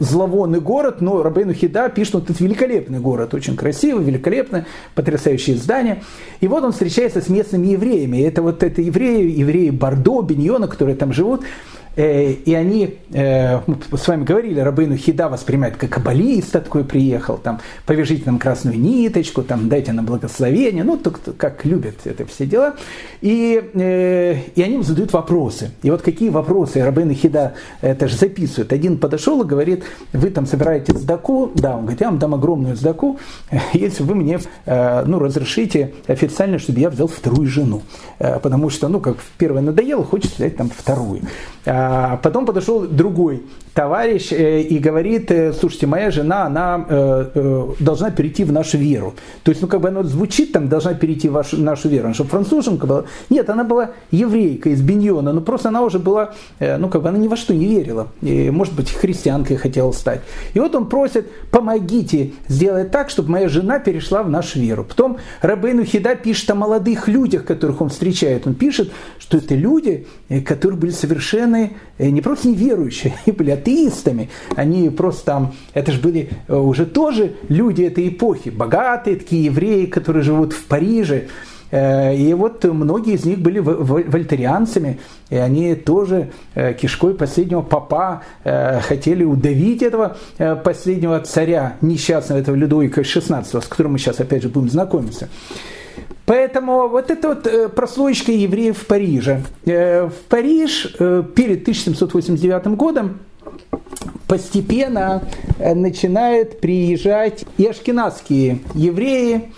зловонный город, но Рабейну Хида пишет, что это великолепный город, очень красивый, великолепный, потрясающие здания. И вот он встречается с местными евреями. Это вот это евреи, евреи Бордо, Беньона, которые там живут. Э, и они, э, мы с вами говорили, Рабыну Хида воспринимает как каббалист такой приехал, там, повяжите нам красную ниточку, там, дайте нам благословение, ну, так, как любят это все дела. И, э, и они задают вопросы. И вот какие вопросы Рабыну Хида это же записывает. Один подошел и говорит, вы там собираете сдаку, да, он говорит, я вам дам огромную сдаку, <laughs> если вы мне, ну, разрешите официально, чтобы я взял вторую жену. Потому что, ну, как первая надоела, хочется взять там вторую. А потом подошел другой товарищ э, и говорит, э, слушайте, моя жена, она э, должна перейти в нашу веру. То есть, ну, как бы оно звучит там, должна перейти в нашу веру. Она что, француженка была? Нет, она была еврейка из Беньона, но просто она уже была, ну, как бы она ни во что не верила. И, может быть, христианкой хотела стать. И вот он просит, помогите сделать так, чтобы моя жена перешла в нашу веру. Потом Рабейну Хида пишет о молодых людях, которых он встречает. Он пишет, что это люди, которые были совершенно не просто неверующие, <laughs> они были атеистами, они просто там, это же были э, уже тоже люди этой эпохи, богатые такие евреи, которые живут в Париже, э, и вот многие из них были вольтерианцами, и они тоже э, кишкой последнего папа хотели удавить этого последнего царя, несчастного этого Людовика XVI, с которым мы сейчас опять же будем знакомиться. Поэтому вот эта вот прослойка евреев в Париже. В Париж перед 1789 годом постепенно э, начинают приезжать и ашкенадские евреи,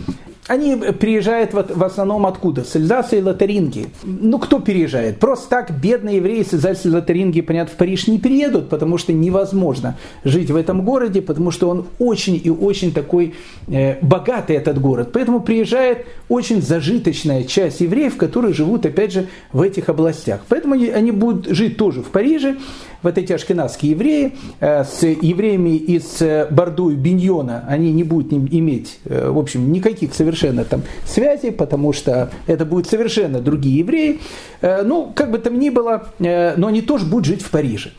они приезжают в, основном откуда? С Эльзаса и Лотарингии. Ну, кто переезжает? Просто так бедные евреи с Эльзаса и Лотарингии, понятно, в Париж не приедут, потому что невозможно жить в этом городе, потому что он очень и очень такой э, богатый, этот город. Поэтому приезжает очень зажиточная часть евреев, которые живут, опять же, в этих областях. Поэтому они будут жить тоже в Париже, вот эти ашкенадские евреи э, с евреями из э, Бордо и Биньона, они не будут иметь, э, в общем, никаких совершенно там связей, потому что это будут совершенно другие евреи. Ну, как бы там ни было, но они тоже будут жить в Париже.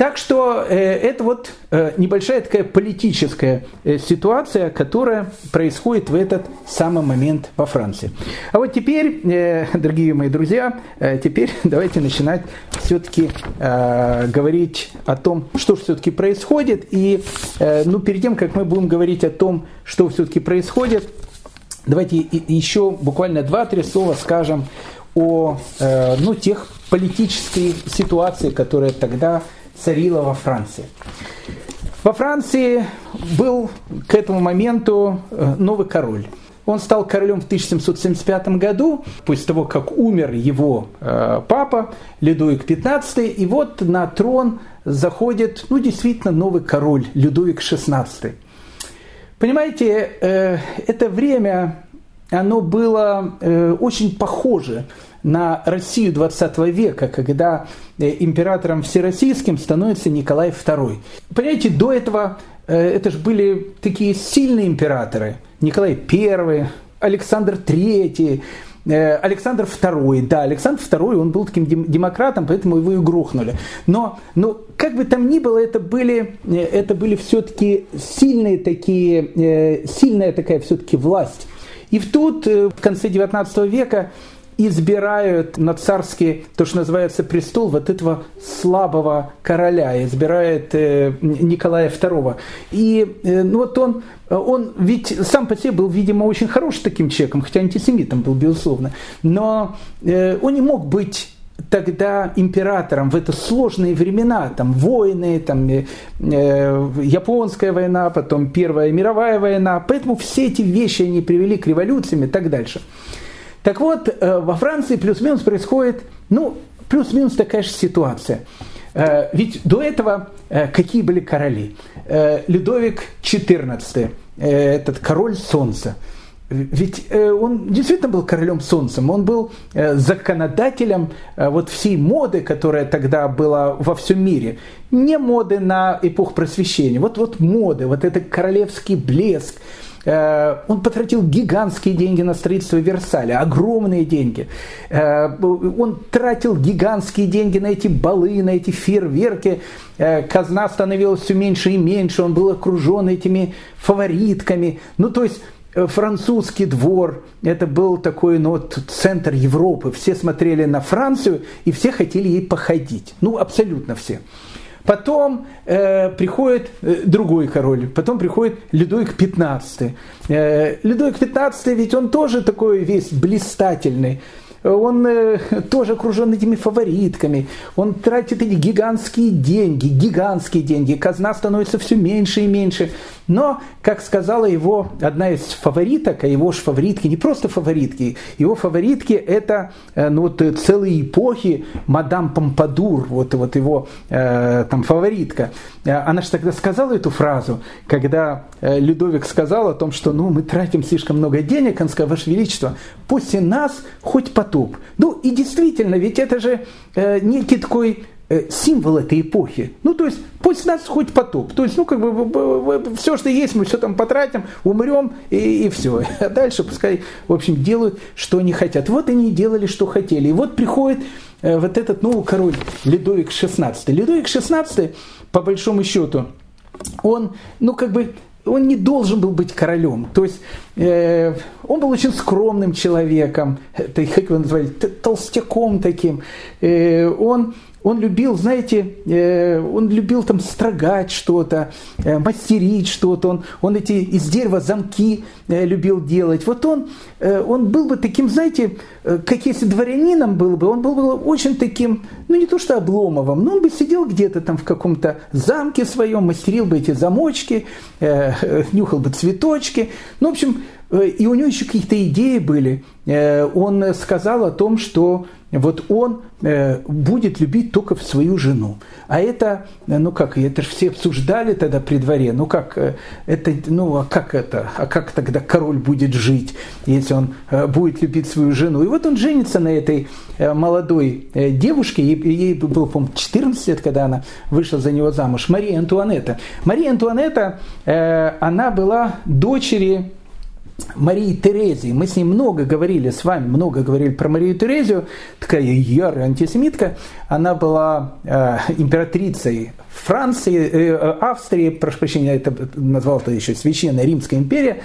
Так что э, это вот э, небольшая такая политическая э, ситуация, которая происходит в этот самый момент во Франции. А вот теперь, э, <laughs> дорогие мои друзья, э, теперь <laughs> давайте начинать все-таки э, говорить о том, что все-таки происходит. И э, ну, перед тем, как мы будем говорить о том, что все-таки происходит, давайте еще буквально два-три слова скажем о э, ну, тех политической ситуации, которая тогда царила во Франции. Во Франции был к этому моменту э, новый король. Он стал королем в 1775 году, после того, как умер его э, папа Людовик XV, и вот на трон заходит, ну, действительно, новый король Людовик XVI. Понимаете, э, это время, оно было очень похоже на Россию 20 века, когда э, императором всероссийским становится Николай II. Понимаете, до этого э, это же были такие сильные императоры. Николай I, Александр III, Э, Александр II, да, Александр II, он был таким демократом, поэтому его и грохнули. Но, но как бы там ни было, это были, это были все-таки сильные такие, сильная такая все-таки власть. И в тут, в конце 19 века, избирают на царский, то, что называется, престол вот этого слабого короля, избирает э, Николая II. И э, ну, вот он, он ведь сам по себе был, видимо, очень хорошим таким человеком, хотя антисемитом был, безусловно, но э, он не мог быть тогда императором в это сложные времена, там войны, там э, японская война, потом Первая мировая война, поэтому все эти вещи они привели к революциям и так дальше. Так вот, э, во Франции плюс-минус происходит, ну, плюс-минус такая же ситуация. Э, ведь до этого э, какие были короли? Людовик XIV, этот король солнца. Ведь он действительно был королем солнцем, он был законодателем вот всей моды, которая тогда была во всем мире. Не моды на эпоху просвещения, вот, вот моды, вот этот королевский блеск, он потратил гигантские деньги на строительство Версаля, огромные деньги. Э, он тратил гигантские деньги на эти балы, на эти фейерверки. Э, казна становилась все меньше и меньше, он был окружен этими фаворитками. Ну, то есть французский двор, это был такой ну, вот, центр Европы. Все смотрели на Францию и все хотели ей походить. Ну, абсолютно все. Потом э, приходит э, другой король, потом приходит Людовик XV. Э, Людовик XV, ведь он тоже такой весь блистательный он э, тоже окружен этими фаворитками, он тратит эти гигантские деньги, гигантские деньги, казна становится все меньше и меньше. Но, как сказала его одна из фавориток, а его же фаворитки, не просто фаворитки, его фаворитки это э, ну, вот, целые эпохи мадам Помпадур, вот, вот его э, там фаворитка. Э, она же тогда сказала эту фразу, когда э, Людовик сказал о том, что ну, мы тратим слишком много денег, он сказал, Ваше Величество, после нас хоть потоп. Ну и действительно, ведь это же э, некий такой Э, символ этой эпохи. Ну, то есть, пусть нас хоть потоп. То есть, ну, как бы, все, что есть, мы все там потратим, умрем, и, и все. <laughs> А дальше пускай, в общем, делают, что они хотят. Вот они делали, что хотели. И вот приходит э, вот этот новый король Ледовик XVI. Ледовик XVI, по большому счету, он, ну, как бы, он не должен был быть королем. То есть э, он был очень скромным человеком, это, как его назвали, толстяком таким. Э, он он любил, знаете, э, он любил там строгать что-то, э, мастерить что-то. Он, он эти из дерева замки э, любил делать. Вот он, он был бы таким, знаете, как если дворянином был бы, он был бы очень таким, ну не то что Обломовым, но он бы сидел где-то там в каком-то замке своем, мастерил бы эти замочки, <laughs> нюхал бы цветочки. Ну, в общем, и у него еще какие-то идеи были. Он сказал о том, что вот он э, будет любить только свою жену. А это, э, ну как, это же все обсуждали тогда при дворе, ну как, э, это, ну а как это, а как тогда король будет жить, если он будет любить свою жену. И вот он женится на этой молодой девушке, ей, ей было, по-моему, 14 лет, когда она вышла за него замуж, Мария Антуанетта. Мария Антуанетта, она была дочери Марии Терезии. Мы с ней много говорили, с вами много говорили про Марию Терезию, такая ярая антисемитка. Она была э, императрицей Франции, э, Австрии, прошу прощения, это назвал это еще Священная Римская империя.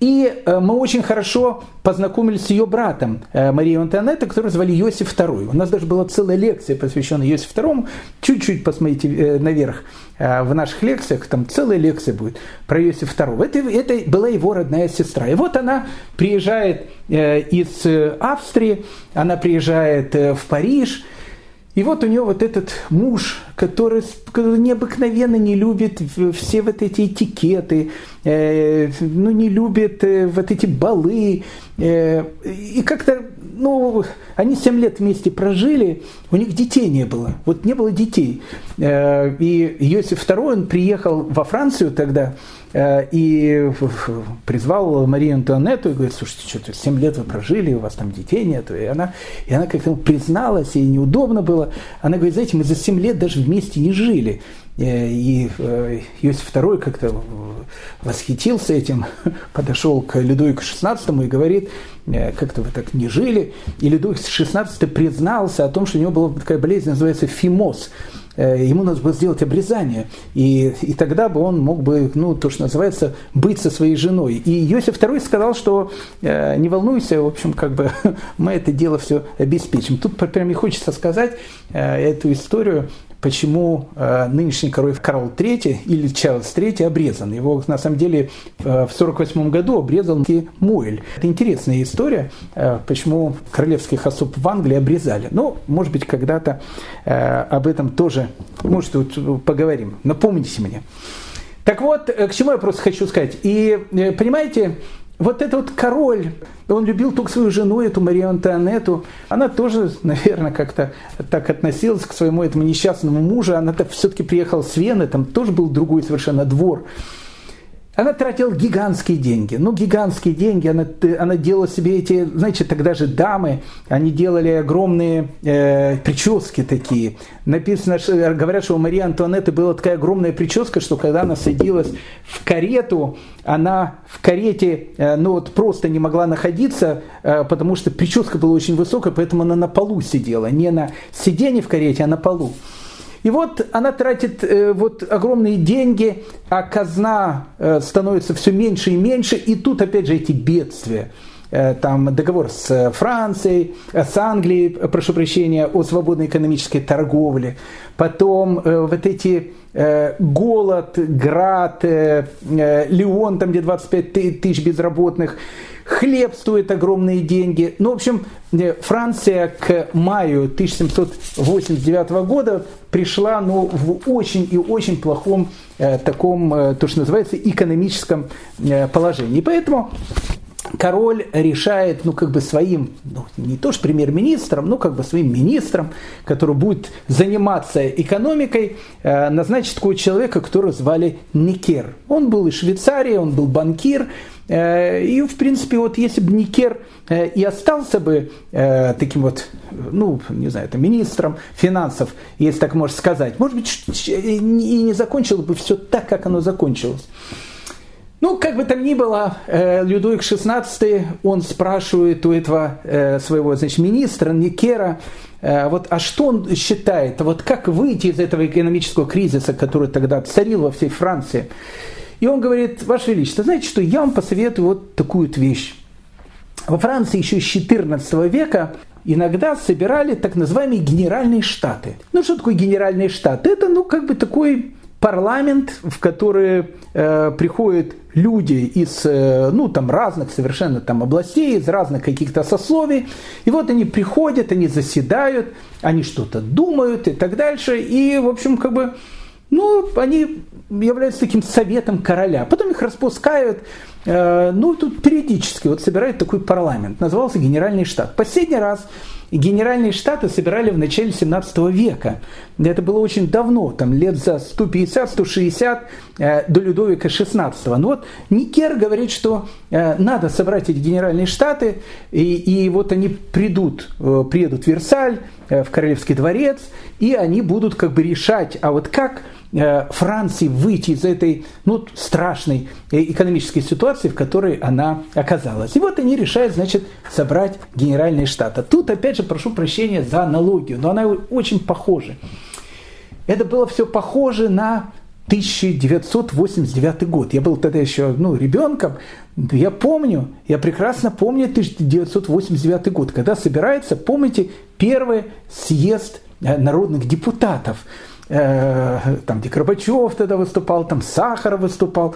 И э, мы очень хорошо познакомились с ее братом э, Марией Антуанеттой, которого звали Иосиф II. У нас даже была целая лекция, посвященная Иосифу II. Чуть-чуть посмотрите э, наверх в наших лекциях, там целая лекция будет про Иосифа II. Это, это была его родная сестра. И вот она приезжает из Австрии, она приезжает в Париж, и вот у нее вот этот муж, который необыкновенно не любит все вот эти этикеты, э, ну не любит э, вот эти балы. Э, и как-то, ну, они 7 лет вместе прожили, у них детей не было. Вот не было детей. Э, и Иосиф II, он приехал во Францию тогда, и призвал Марию Антуанетту и говорит, слушайте, что-то 7 лет вы прожили, у вас там детей нет. И она, и она как-то призналась, ей неудобно было. Она говорит, знаете, мы за 7 лет даже вместе не жили. и Иосиф II как-то восхитился этим, <laughs> подошел к Людовику XVI и говорит, как-то вы так не жили. И Людовик XVI признался о том, что у него была такая болезнь, называется фимоз – Э, ему надо было сделать обрезание, и, и тогда бы он мог бы, ну, то, что называется, быть со своей женой. И Иосиф II сказал, что э, не волнуйся, в общем, как бы <laughs> мы это дело все обеспечим. Тут прям и хочется сказать э, эту историю почему э, нынешний король Карл III или Чарльз III обрезан. Его на самом деле э, в 1948 году обрезал Муэль. Это интересная история, э, почему королевских особ в Англии обрезали. Ну, может быть, когда-то об этом тоже, может, вот, поговорим. Напомните мне. Так вот, к чему я просто хочу сказать. И, понимаете, вот этот вот король, он любил только свою жену, эту Марию Антуанетту. Она тоже, <laughs> наверное, как-то так относилась к своему этому несчастному мужу. Она все-таки приехала с Вены, там тоже был другой совершенно двор. Она тратила гигантские деньги. Ну, гигантские деньги. Она, она делала себе эти, знаете, тогда же дамы, они делали огромные э, прически такие. Написано, что, говорят, что у Марии Антуанетты была такая огромная прическа, что когда она садилась в карету, она в карете, э, ну, вот просто не могла находиться, э, потому что прическа была очень высокая, поэтому она на полу сидела. Не на сиденье в карете, а на полу. И вот она тратит э, вот огромные деньги, а казна э, становится все меньше и меньше, и тут опять же эти бедствия. Э, там договор с Францией, с Англией, прошу прощения, о свободной экономической торговле. Потом э, вот эти э, голод, град, э Леон, там где 25 тысяч безработных хлеб стоит огромные деньги. Ну, в общем, э, Франция к маю 1789 года пришла ну, в очень и очень плохом э, таком, э, то, что называется, экономическом э, положении. Поэтому король решает, ну, как бы своим, ну, не то что премьер-министром, ну, как бы своим министром, который будет заниматься экономикой, э, назначить такого человека, которого звали Никер. Он был из Швейцарии, он был банкир, и, в принципе, вот если бы Никер э, и остался бы э, таким вот, ну, не знаю, это министром финансов, если так можно сказать, может быть, и не закончил бы все так, как оно закончилось. Ну, как бы там ни было, Людовик XVI, он спрашивает у этого своего, значит, министра Никера, вот, а что он считает, вот как выйти из этого экономического кризиса, который тогда царил во всей Франции? И он говорит, Ваше Величество, знаете что, я вам посоветую вот такую вот вещь. Во Франции еще с 14 века иногда собирали так называемые генеральные штаты. Ну, что такое генеральные штаты? Это, ну, как бы такой парламент, в который э, приходят люди из э, ну, там, разных совершенно там, областей, из разных каких-то сословий. И вот они приходят, они заседают, они что-то думают и так дальше. И, в общем, как бы, ну, они являются таким советом короля. Потом их распускают, э, ну, тут периодически вот собирают такой парламент. Назывался Генеральный штат. Последний раз генеральные штаты собирали в начале 17 века. Это было очень давно, там лет за 150-160 э, до Людовика XVI. Ну вот Никер говорит, что э, надо собрать эти генеральные штаты, и, и вот они придут, э, приедут в Версаль, в Королевский дворец, и они будут как бы решать, а вот как Франции выйти из этой ну, страшной э, экономической ситуации, в которой она оказалась. И вот они решают, значит, собрать генеральные штаты. Тут, опять же, прошу прощения за аналогию, но она очень похожа. Это было все похоже на 1989 год. Я был тогда еще ну, ребенком. Я помню, я прекрасно помню 1989 год, когда собирается, помните, первый съезд э, народных депутатов – э, там, где Горбачев тогда выступал, там Сахаров выступал.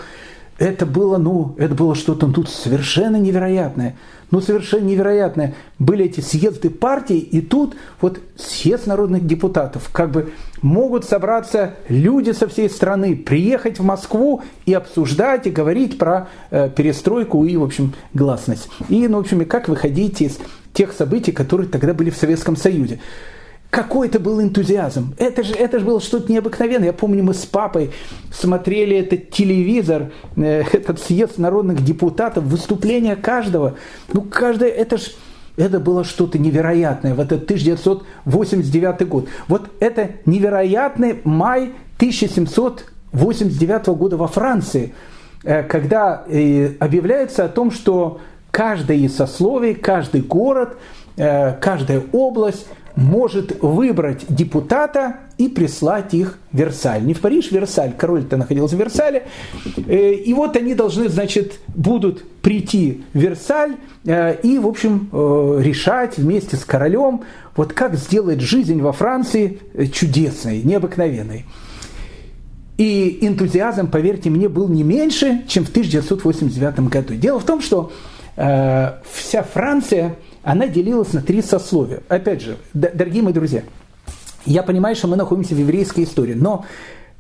Это было, ну, это было что-то тут совершенно невероятное. Ну, совершенно невероятное. Были эти съезды партий, и тут вот съезд народных депутатов. Как бы могут собраться люди со всей страны, приехать в Москву и обсуждать, и говорить про э, перестройку и, в общем, гласность. И, ну, в общем, и как выходить из тех событий, которые тогда были в Советском Союзе какой это был энтузиазм. Это же, это же было что-то необыкновенное. Я помню, мы с папой смотрели этот телевизор, э, этот съезд народных депутатов, выступления каждого. Ну, каждое, это же это было что-то невероятное в этот 1989 год. Вот это невероятный май 1789 года во Франции, когда объявляется о том, что каждое из каждый город, каждая область может выбрать депутата и прислать их в Версаль. Не в Париж, в Версаль. Король-то находился в Версале. Э, и вот они должны, значит, будут прийти в Версаль э, и, в общем, э, решать вместе с королем, вот как сделать жизнь во Франции чудесной, необыкновенной. И энтузиазм, поверьте мне, был не меньше, чем в 1989 году. Дело в том, что вся Франция она делилась на три сословия. Опять же, дорогие мои друзья, я понимаю, что мы находимся в еврейской истории, но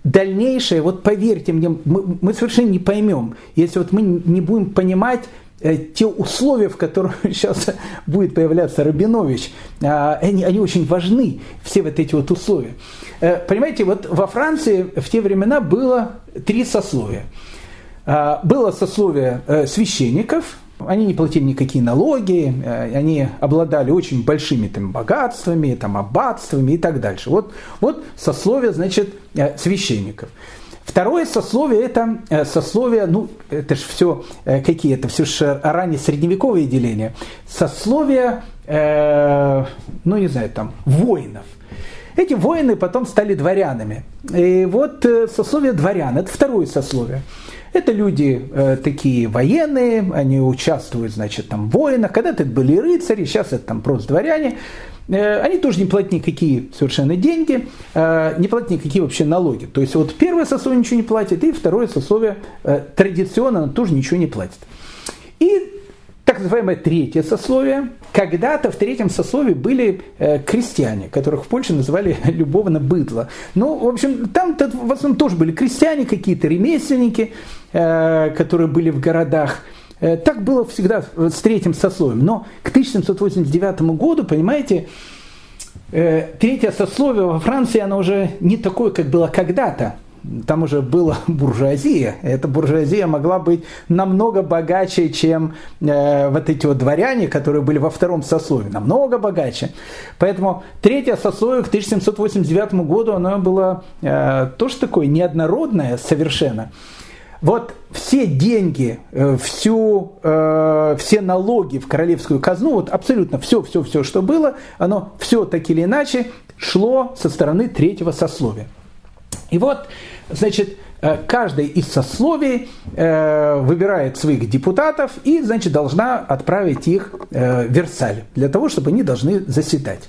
дальнейшее, вот поверьте мне, мы, мы совершенно не поймем, если вот мы не будем понимать э, те условия, в которых <laughs> сейчас будет появляться Рабинович, а, они, они очень важны, все вот эти вот условия. Э, понимаете, вот во Франции в те времена было три сословия. А, было сословие э, священников, они не платили никакие налоги, э, они обладали очень большими там, богатствами, там, аббатствами и так дальше. Вот, вот сословие, значит, э, священников. Второе сословие – это э, сословие, ну, это же все какие это все же ранее средневековые деления. Сословие, э, ну, не знаю, там, воинов. Эти воины потом стали дворянами. И вот сословие дворян – это второе сословие. Это люди э, такие военные, они участвуют, значит, там в войнах. Когда-то это были рыцари, сейчас это там просто дворяне. Э, они тоже не платят никакие совершенно деньги, э, не платят никакие вообще налоги. То есть вот первое сословие ничего не платит, и второе сословие традиционно тоже ничего не платит. И так называемое третье сословие. Когда-то в третьем сословии были э, крестьяне, которых в Польше называли <laughs> любовно быдло. Ну, в общем, там в основном тоже были крестьяне, какие-то ремесленники, э, которые были в городах. Э, так было всегда с третьим сословием. Но к 1789 году, понимаете, э, третье сословие во Франции, оно уже не такое, как было когда-то там уже была <laughs> буржуазия. Эта буржуазия могла быть намного богаче, чем э, вот эти вот дворяне, которые были во втором сословии. Намного богаче. Поэтому третье сословие к 1789 году, оно было э, тоже такое неоднородное совершенно. Вот все деньги, э, всю, э, все налоги в королевскую казну, вот абсолютно все, все, все, что было, оно все так или иначе шло со стороны третьего сословия. И вот Значит, э, каждый из сословий э, выбирает своих депутатов и, значит, должна отправить их э, в Версаль для того, чтобы они должны заседать.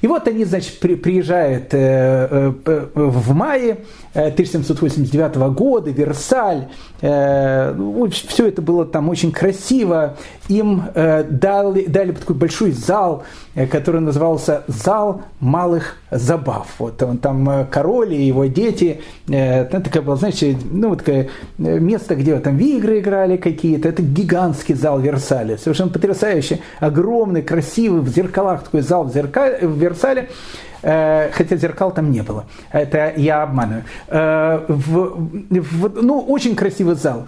И вот они, значит, приезжают в мае 1789 года, Версаль, ну, все это было там очень красиво, им дали, дали такой большой зал, который назывался «Зал малых забав». Вот он там э, король и его дети, это такая была, знаете, ну, такое э, место, где там в игры играли какие-то, это гигантский зал Версаля, совершенно потрясающий, огромный, красивый, в зеркалах такой зал в, зеркале, в Версале, э, хотя зеркал там не было, это я обманываю. В, в, ну, очень красивый зал.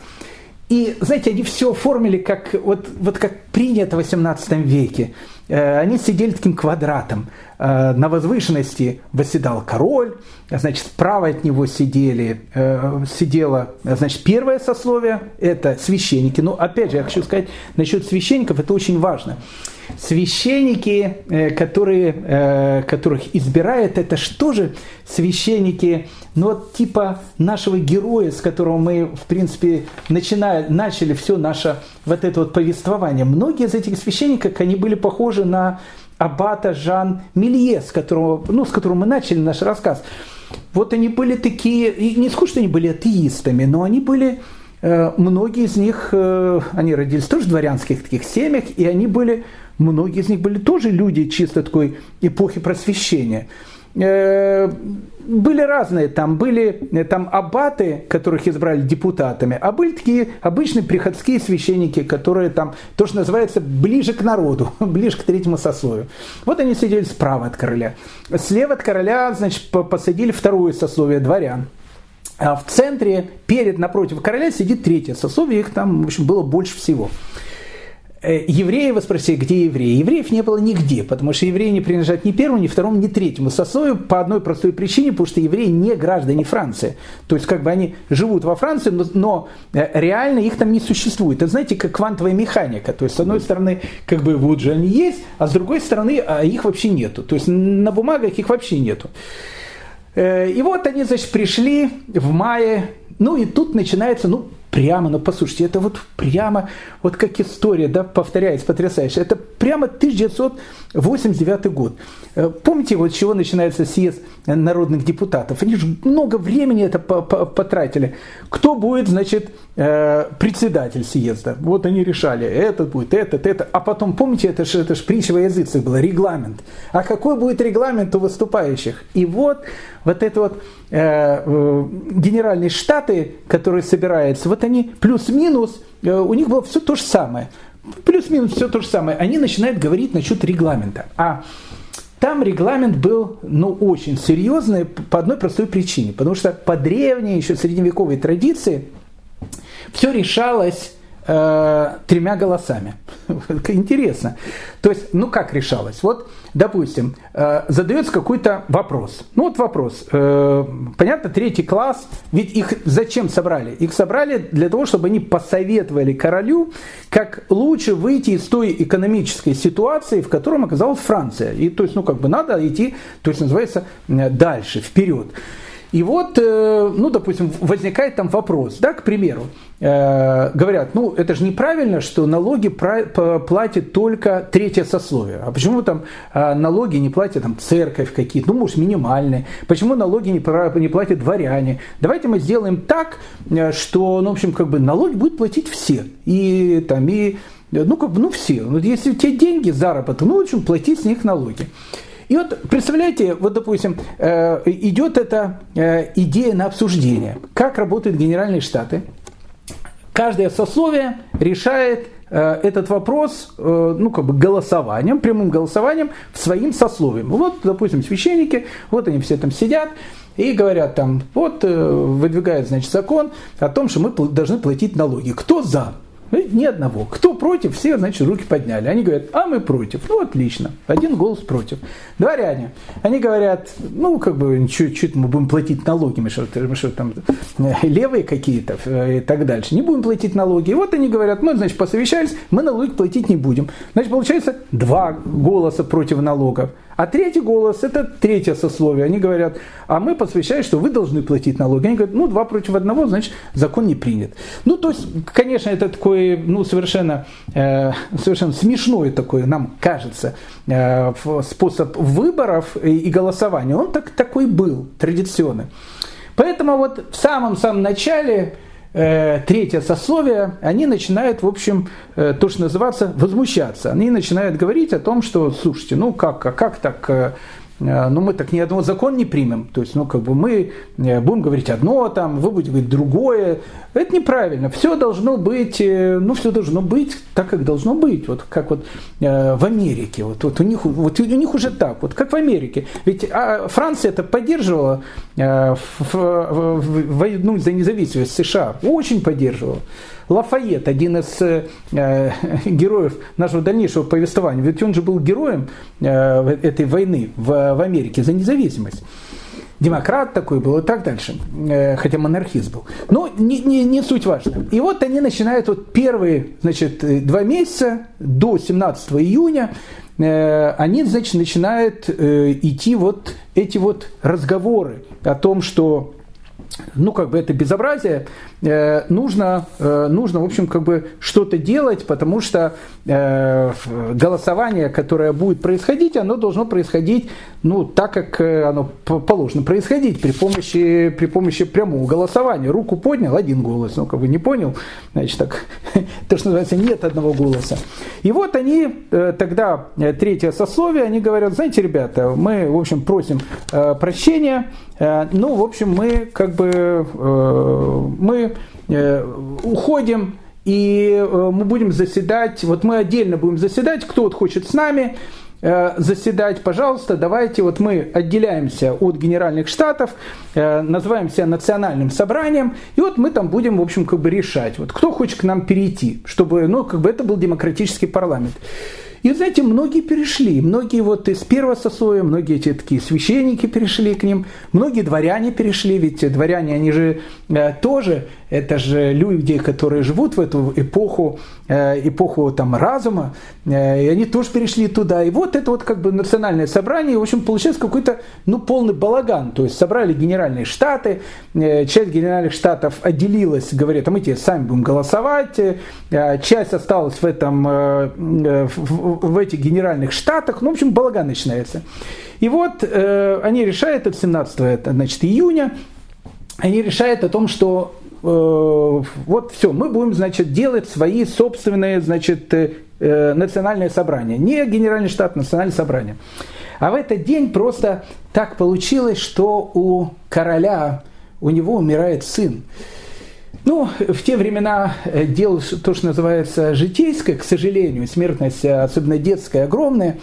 И, знаете, они все оформили как, вот, вот как принято в 18 веке. Э, они сидели таким квадратом. Э, на возвышенности восседал король, значит, справа от него сидели, э, сидело, значит, первое сословие, это священники. Но, опять же, я хочу сказать, насчет священников, это очень важно. Священники, которые, которых избирают, это что же священники, ну вот типа нашего героя, с которого мы, в принципе, начинали, начали все наше вот это вот повествование. Многие из этих священников, они были похожи на аббата Жан Милье, с которого, ну, с которого мы начали наш рассказ. Вот они были такие, не скажу, что они были атеистами, но они были, э, многие из них, э, они родились тоже в дворянских таких семьях, и они были, многие из них были тоже люди чисто такой эпохи просвещения. Э, были разные, там были э, там аббаты, которых избрали депутатами, а были такие обычные приходские священники, которые там, то, что называется, ближе к народу, <laughs> ближе к третьему сословию. Вот они сидели справа от короля. Слева от короля, значит, посадили второе сословие дворян. А в центре, перед, напротив короля, сидит третье сословие, их там, в общем, было больше всего. Э, евреи, вы спросили, где евреи? Евреев не было нигде, потому что евреи не принадлежат ни первому, ни второму, ни третьему сословию по одной простой причине, потому что евреи не граждане Франции. То есть, как бы они живут во Франции, но, но э, реально их там не существует. Это, знаете, как квантовая механика. То есть, с одной стороны, как бы вот же они есть, а с другой стороны, а их вообще нету. То есть, на бумагах их вообще нету. Э, и вот они, значит, пришли в мае, ну и тут начинается, ну, прямо, ну послушайте, это вот прямо, вот как история, да, повторяется, потрясающе. Это прямо 1989 год. Э, помните, вот с чего начинается съезд народных депутатов? Они же много времени это потратили. Кто будет, значит, э, председатель съезда? Вот они решали, этот будет, этот, это. А потом, помните, это же это ж притча во языцах было, регламент. А какой будет регламент у выступающих? И вот вот это вот э, э, генеральные штаты, которые собираются, вот они плюс-минус, э, у них было все то же самое. Плюс-минус все то же самое. Они начинают говорить насчет регламента. А там регламент был ну, очень серьезный по одной простой причине. Потому что по древней, еще средневековой традиции, все решалось э, тремя голосами. <laughs> Интересно. То есть, ну как решалось? Вот, допустим, э, задается какой-то вопрос. Ну вот вопрос. Э, понятно, третий класс. Ведь их зачем собрали? Их собрали для того, чтобы они посоветовали королю, как лучше выйти из той экономической ситуации, в котором оказалась Франция. И то есть, ну как бы надо идти, то есть называется, дальше, вперед. И вот, э, ну, допустим, возникает там вопрос, да, к примеру, э, говорят, ну, это же неправильно, что налоги платит только третье сословие. А почему там э, налоги не платят там церковь какие-то, ну, может, минимальные? Почему налоги не, платят дворяне? Давайте мы сделаем так, что, ну, в общем, как бы налоги будут платить все. И там, и ну, как бы, ну, все. Ну, если у тебя деньги, заработок, ну, в общем, платить с них налоги. И вот представляете, вот допустим, э, идет эта э, идея на обсуждение. Как работают генеральные штаты? Каждое сословие решает э, этот вопрос ну, как бы голосованием, прямым голосованием своим сословием. Вот, допустим, священники, вот они все там сидят, и говорят там, вот выдвигает, значит, закон о том, что мы должны платить налоги. Кто за? Ни одного. Кто против, все, значит, руки подняли. Они говорят, а мы против. Ну, отлично. Один голос против. Дворяне. Они говорят, ну, как бы, чуть-чуть мы будем платить налоги, мы что, мы что там, э, левые какие-то э, и так дальше. Не будем платить налоги. И вот они говорят, мы, значит, посовещались, мы налоги платить не будем. Значит, получается два голоса против налогов. А третий голос – это третье сословие. Они говорят, а мы посвящаем, что вы должны платить налоги. Они говорят, ну, два против одного, значит, закон не принят. Ну, то есть, конечно, это такой, ну, совершенно, э, совершенно смешной такой, нам кажется, э, способ выборов и, и голосования. Он так, такой был, традиционный. Поэтому вот в самом-самом начале третье сословие, они начинают, в общем, э, то, что называется, возмущаться. Они начинают говорить о том, что, слушайте, ну как, а как так э, Э, ну, мы так ни одного закон не примем. То есть, ну, как бы мы э, будем говорить одно, там, вы будете говорить другое. Это неправильно. Все должно быть, э, ну, все должно быть так, как должно быть. Вот как вот в Америке. Вот, вот, у, них, вот у них уже так, вот как в Америке. Ведь а Франция это поддерживала войну за независимость США. Очень поддерживала. Лафайет, один из э, <laughs> героев нашего дальнейшего повествования, ведь он же был героем э, этой войны в, в Америке за независимость демократ такой был и так дальше, э, хотя монархист был. Но не, не, не суть важно. И вот они начинают вот первые значит, два месяца до 17 июня э, они, значит, начинают э, идти вот эти вот разговоры о том, что ну, как бы это безобразие, э, нужно, э, нужно, в общем, как бы что-то делать, потому что э, голосование, которое будет происходить, оно должно происходить, ну, так, как оно положено происходить, при помощи, при помощи прямого голосования. Руку поднял, один голос, ну, как бы не понял, значит, так, <laughs> то, что называется, нет одного голоса. И вот они тогда, третье сословие, они говорят, знаете, ребята, мы, в общем, просим прощения, ну, в общем, мы как бы э, мы э, уходим и э, мы будем заседать, вот мы отдельно будем заседать, кто вот хочет с нами, э, заседать, пожалуйста, давайте вот мы отделяемся от генеральных штатов, э, называем себя национальным собранием, и вот мы там будем, в общем, как бы решать, вот кто хочет к нам перейти, чтобы, ну, как бы это был демократический парламент. И, знаете, многие перешли, многие вот из первого сословия, многие эти такие священники перешли к ним, многие дворяне перешли, ведь дворяне, они же э, тоже это же люди, которые живут в эту эпоху, э, эпоху там, разума, э, и они тоже перешли туда. И вот это вот как бы национальное собрание, в общем, получается какой-то ну, полный балаган. То есть собрали генеральные штаты, э, часть генеральных штатов отделилась, говорят, а мы тебе сами будем голосовать, часть осталась в, этом, в этих генеральных штатах, ну, в общем, балаган начинается. И вот они решают, это 17 значит, июня, они решают о том, что Э, вот все, мы будем, значит, делать свои собственные, значит, э, э, национальные собрания. Не генеральный штат, национальное собрание. А в этот день просто так получилось, что у короля, у него умирает сын. Ну, в те времена дело то, что называется житейское, к сожалению, смертность, особенно детская, огромная.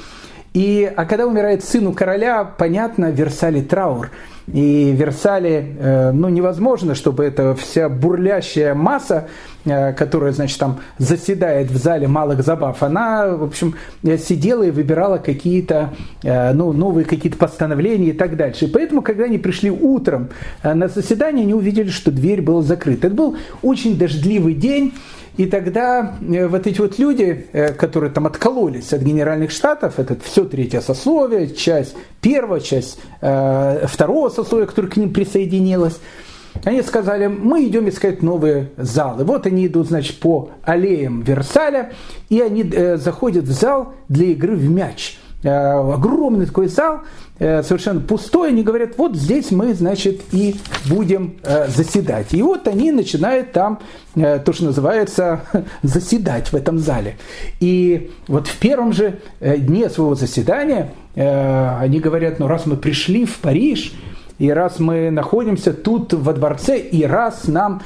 И, а когда умирает сын у короля, понятно, в Версале траур – и в Версале, э, ну, невозможно, чтобы эта вся бурлящая масса, э, которая, значит, там заседает в зале малых забав, она, в общем, сидела и выбирала какие-то, э, ну, новые какие-то постановления и так дальше. И поэтому, когда они пришли утром на заседание, они увидели, что дверь была закрыта. Это был очень дождливый день, и тогда э, вот эти вот люди, э, которые там откололись от генеральных штатов, это все третье сословие, часть первого, часть э, второго сословия, которое к ним присоединилось, они сказали, мы идем искать новые залы. Вот они идут, значит, по аллеям Версаля, и они заходят в зал для игры в мяч. Э, огромный такой зал, Э, совершенно пустой, они говорят, вот здесь мы, значит, и будем э, заседать. И вот они начинают там то, что называется, <laughs> заседать в этом зале. И вот в первом же дне своего заседания они говорят, ну раз мы пришли в Париж, и раз мы находимся тут во дворце, и раз нам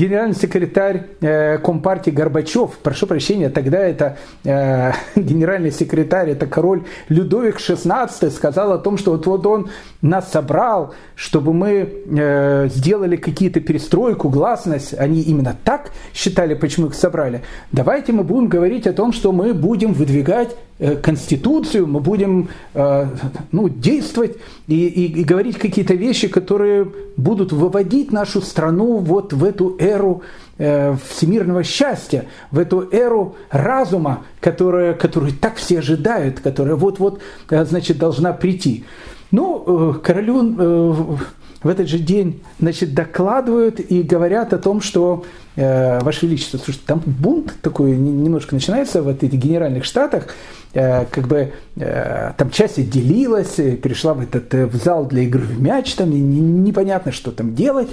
генеральный секретарь э, Компартии Горбачев, прошу прощения, тогда это э, <laughs> генеральный секретарь, это король Людовик XVI, сказал о том, что вот, вот он нас собрал, чтобы мы э, сделали какие-то перестройку, гласность. Они именно так считали, почему их собрали. Давайте мы будем говорить о том, что мы будем выдвигать конституцию, мы будем э, ну, действовать и, и, и говорить какие-то вещи, которые будут выводить нашу страну вот в эту эру э, всемирного счастья, в эту эру разума, которая, которую так все ожидают, которая вот-вот, значит, должна прийти. Ну, королю в этот же день значит, докладывают и говорят о том, что э, Ваше Величество, слушайте, там бунт такой немножко начинается в этих генеральных штатах, э, как бы э, там часть отделилась, перешла в этот э, в зал для игры в мяч, там непонятно, что там делать.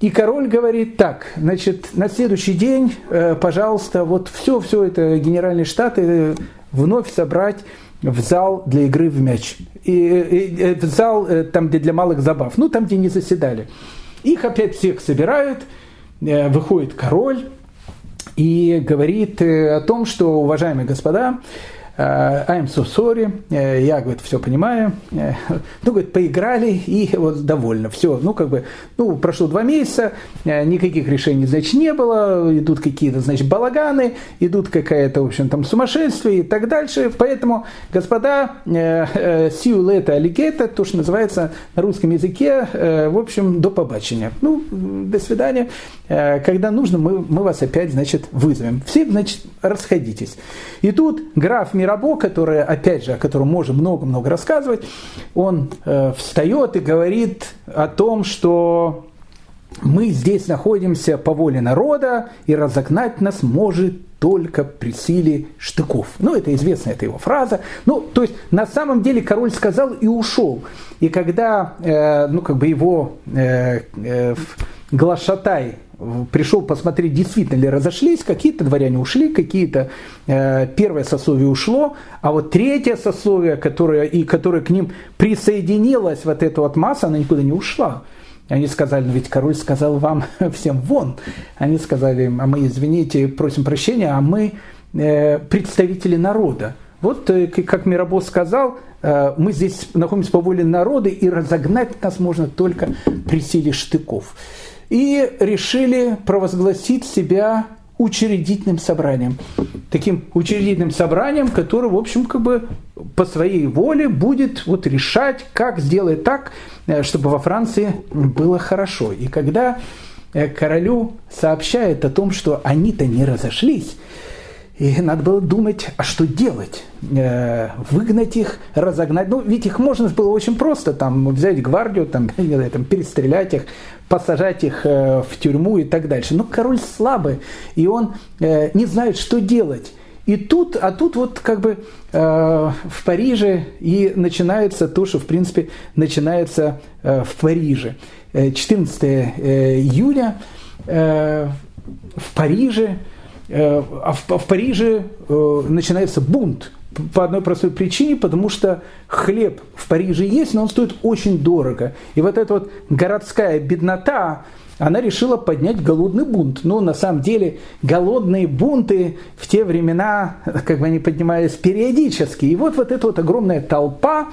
И король говорит так, значит, на следующий день, э, пожалуйста, вот все, все это генеральные штаты э, вновь собрать в зал для игры в мяч. И, и, и в зал э, там, где для малых забав. Ну, там, где не заседали. Их опять всех собирают, э, выходит король и говорит э, о том, что, уважаемые господа, I'm so sorry, э, я, говорит, все понимаю. Э, ну, говорит, поиграли и вот довольно. Все, ну, как бы, ну, прошло два месяца, никаких решений, значит, не было, идут какие-то, значит, балаганы, идут какая-то, в общем, там сумасшествие и так дальше. Поэтому, господа, later, alligator, то, что называется на русском языке, в общем, до побачення. Ну, до свидания. Когда нужно, мы, мы вас опять, значит, вызовем. Все, значит, расходитесь. И тут граф Мир Мирабо, который, опять же, о котором можем много-много рассказывать, он э, встает и говорит о том, что мы здесь находимся по воле народа, и разогнать нас может только при силе штыков. Ну, это известная это его фраза. Ну, то есть, на самом деле король сказал и ушел. И когда, э, ну, как бы его э, э, глашатай пришел посмотреть, действительно ли разошлись, какие-то дворяне ушли, какие-то э, первое сословие ушло, а вот третье сословие, которое, и которое к ним присоединилось, вот эта вот масса, она никуда не ушла. Они сказали, ну ведь король сказал вам <laughs> всем вон. Они сказали, а мы, извините, просим прощения, а мы представители народа. Вот, как Мирабо сказал, мы здесь находимся по воле народа, и разогнать нас можно только при силе штыков. И решили провозгласить себя учредительным собранием. Таким учредительным собранием, которое, в общем, как бы по своей воле будет вот решать, как сделать так, э, чтобы во Франции было хорошо. И когда э, королю сообщает о том, что они-то не разошлись, и надо было думать, а что делать? Э, выгнать их, разогнать. Ну, ведь их можно было очень просто, там, взять гвардию, там, <laughs> не знаю, там, перестрелять их, посажать их э, в тюрьму и так дальше. Но король слабый, и он э, не знает, что делать. И тут, а тут вот как бы э, в Париже и начинается то, что в принципе начинается э, в Париже. 14 э, июля э, в Париже, э, а в, в Париже э, начинается бунт по одной простой причине, потому что хлеб в Париже есть, но он стоит очень дорого. И вот эта вот городская беднота, она решила поднять голодный бунт. Ну, на самом деле, голодные бунты в те времена, как бы они поднимались периодически. И вот, вот эта вот огромная толпа,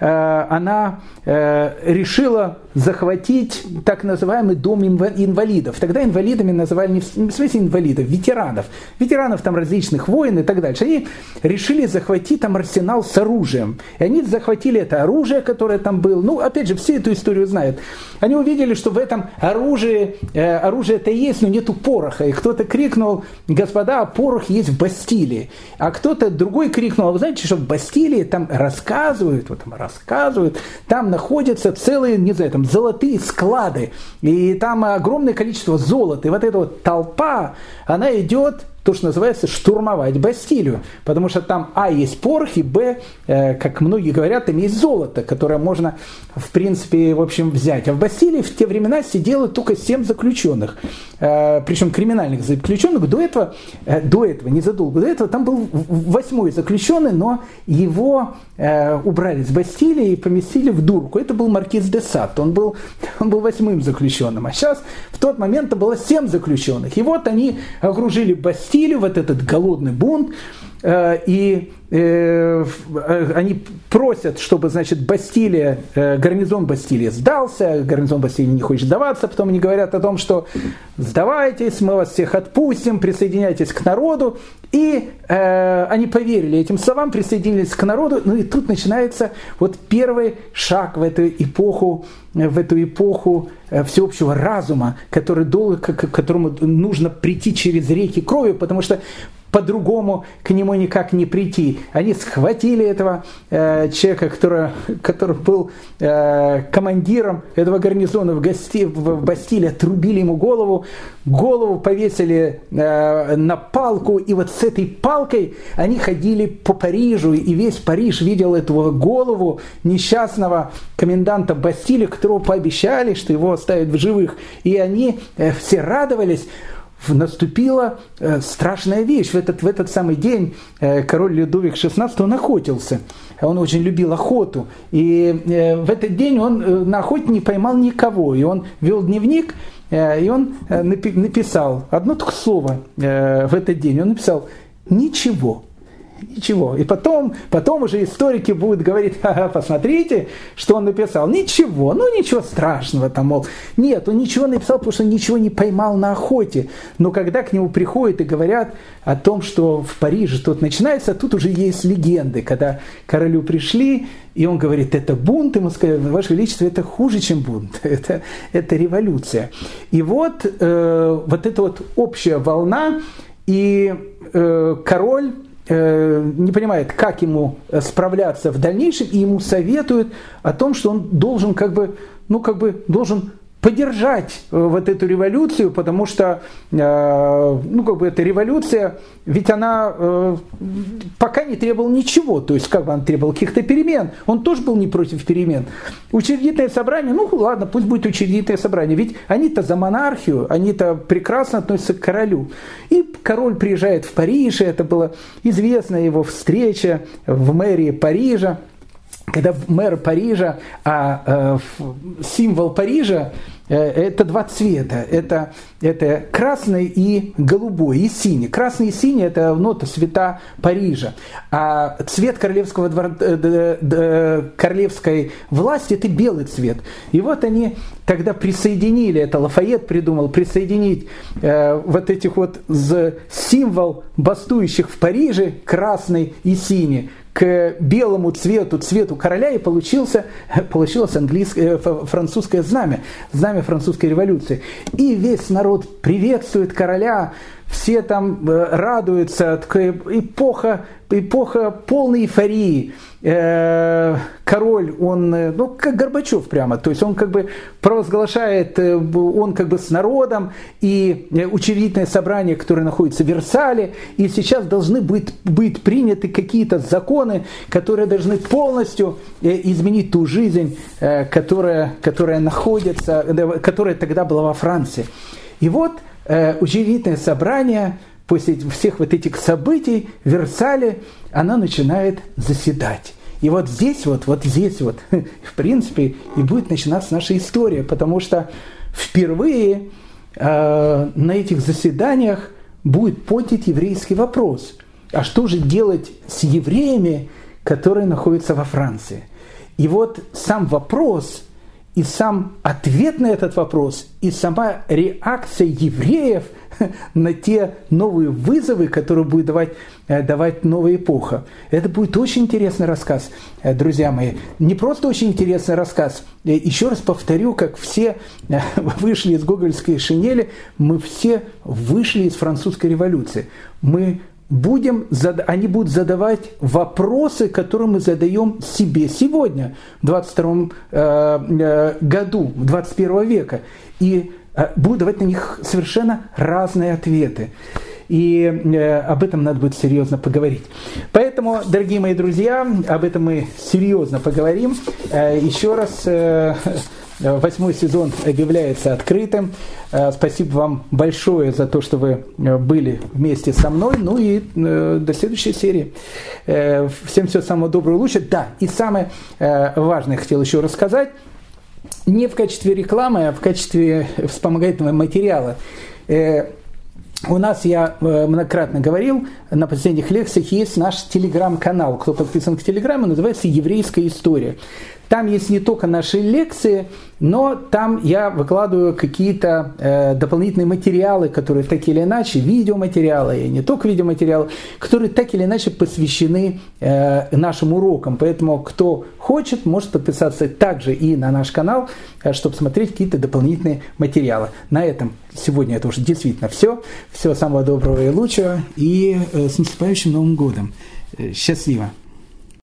э, она э, решила захватить так называемый дом инвалидов. Тогда инвалидами называли не в смысле инвалидов, ветеранов. Ветеранов там различных войн и так дальше. Они решили захватить там арсенал с оружием. И они захватили это оружие, которое там было. Ну, опять же, все эту историю знают. Они увидели, что в этом оружии, э, оружие-то есть, но нету пороха. И кто-то крикнул, господа, порох есть в Бастилии. А кто-то другой крикнул, а вы знаете, что в Бастилии там рассказывают, вот там рассказывают, там находятся целые, не знаю, там там золотые склады, и там огромное количество золота. И вот эта вот толпа, она идет то, что называется, штурмовать Бастилию. Потому что там, а, есть порох, и, б, э, как многие говорят, там есть золото, которое можно, в принципе, в общем, взять. А в Бастилии в те времена сидело только 7 заключенных, э, причем криминальных заключенных. До этого, э, до этого, незадолго до этого, там был восьмой заключенный, но его э, убрали с Бастилии и поместили в дурку. Это был маркиз де Сад, он был, <laughs> он был восьмым заключенным. А сейчас, в тот момент, было 7 заключенных. И вот они окружили Бастилию, допустили вот этот голодный бунт, и э, они просят, чтобы, значит, Бастилия, э, гарнизон Бастилии сдался, гарнизон Бастилии не хочет сдаваться, потом они говорят о том, что сдавайтесь, мы вас всех отпустим, присоединяйтесь к народу, и э, они поверили этим словам, присоединились к народу, ну и тут начинается вот первый шаг в эту эпоху, в эту эпоху всеобщего разума, который долго, к которому нужно прийти через реки крови, потому что по-другому к нему никак не прийти. Они схватили этого э, человека, который, который был э, командиром этого гарнизона в, гости, в Бастилии, отрубили ему голову, голову повесили э, на палку, и вот с этой палкой они ходили по Парижу, и весь Париж видел эту голову несчастного коменданта Бастилии, которого пообещали, что его оставят в живых. И они э, все радовались наступила э, страшная вещь. В этот, в этот самый день э, король Людовик XVI, он охотился. Он очень любил охоту. И э, в этот день он на охоте не поймал никого. И он вел дневник, и он написал одно только слово в этот день. Он написал «ничего». Ничего. И потом, потом уже историки будут говорить, ага, посмотрите, что он написал. Ничего, ну ничего страшного там, мол. Нет, он ничего написал, потому что ничего не поймал на охоте. Но когда к нему приходят и говорят о том, что в Париже тут начинается, тут уже есть легенды, когда королю пришли, и он говорит, это бунт, ему сказали, Ваше Величество, это хуже, чем бунт, <laughs> это, это революция. И вот, э, вот эта вот общая волна, и э, король не понимает, как ему э, справляться в дальнейшем, и ему советуют о том, что он должен как бы, ну как бы должен поддержать э, вот эту революцию, потому что, э, ну, как бы эта революция, ведь она э, пока не требовала ничего, то есть как бы она требовала каких-то перемен, он тоже был не против перемен. Учредительное собрание, ну ладно, пусть будет учредительное собрание, ведь они-то за монархию, они-то прекрасно относятся к королю. И король приезжает в Париж, и это была известная его встреча в мэрии Парижа, когда мэр Парижа, а э, символ Парижа это два цвета. Это, это красный и голубой, и синий. Красный и синий – это ну, это цвета Парижа. А цвет королевского двора, королевской власти – это белый цвет. И вот они тогда присоединили, это Лафайет придумал, присоединить э, вот этих вот символ бастующих в Париже, красный и синий, к белому цвету, цвету короля, и получился, получилось английское, э, французское знамя, знамя французской революции. И весь народ приветствует короля, все там э, радуются, такая эпоха, эпоха полной эйфории. Э, король, он, э, ну, как Горбачев прямо, то есть он как бы провозглашает, он как бы с народом, и учредительное собрание, которое находится в Версале, и сейчас должны быть, быть приняты какие-то законы, которые должны полностью изменить ту жизнь, которая, которая находится, которая тогда была во Франции. И вот э, учредительное собрание после всех вот этих событий в Версале, она начинает заседать. И вот здесь вот, вот здесь вот, <laughs> в принципе, и будет начинаться наша история, потому что впервые э, на этих заседаниях будет поднят еврейский вопрос. А что же делать с евреями, которые находятся во Франции? И вот сам вопрос и сам ответ на этот вопрос, и сама реакция евреев <laughs> на те новые вызовы, которые будет давать, э, давать новая эпоха. Это будет очень интересный рассказ, э, друзья мои. Не просто очень интересный рассказ. Э, еще раз повторю, как все <laughs> вышли из гоголевской шинели, мы все вышли из французской революции. Мы будем, они будут задавать вопросы, которые мы задаем себе сегодня, в 22 э, э, году, 21 века. И э, будут давать на них совершенно разные ответы. И об этом надо будет серьезно поговорить. Поэтому, дорогие мои друзья, об этом мы серьезно поговорим. Еще раз восьмой сезон объявляется открытым. Э, спасибо вам большое за то, что вы э, были вместе со мной. Ну и до следующей серии. Всем всего самого доброго лучшего. Да, и самое важное хотел еще рассказать. Не в качестве рекламы, а в качестве вспомогательного материала. У нас, я многократно говорил, на последних лекциях есть наш телеграм-канал. Кто подписан к телеграмму, называется «Еврейская история». Там есть не только наши лекции, но там я выкладываю какие-то э, дополнительные материалы, которые так или иначе, видеоматериалы, и не только видеоматериалы, которые так или иначе посвящены э, нашим урокам. Поэтому кто хочет, может подписаться также и на наш канал, э, чтобы смотреть какие-то дополнительные материалы. На этом сегодня это уже действительно все. Всего самого доброго и лучшего. И э, с наступающим Новым годом. Э, счастливо!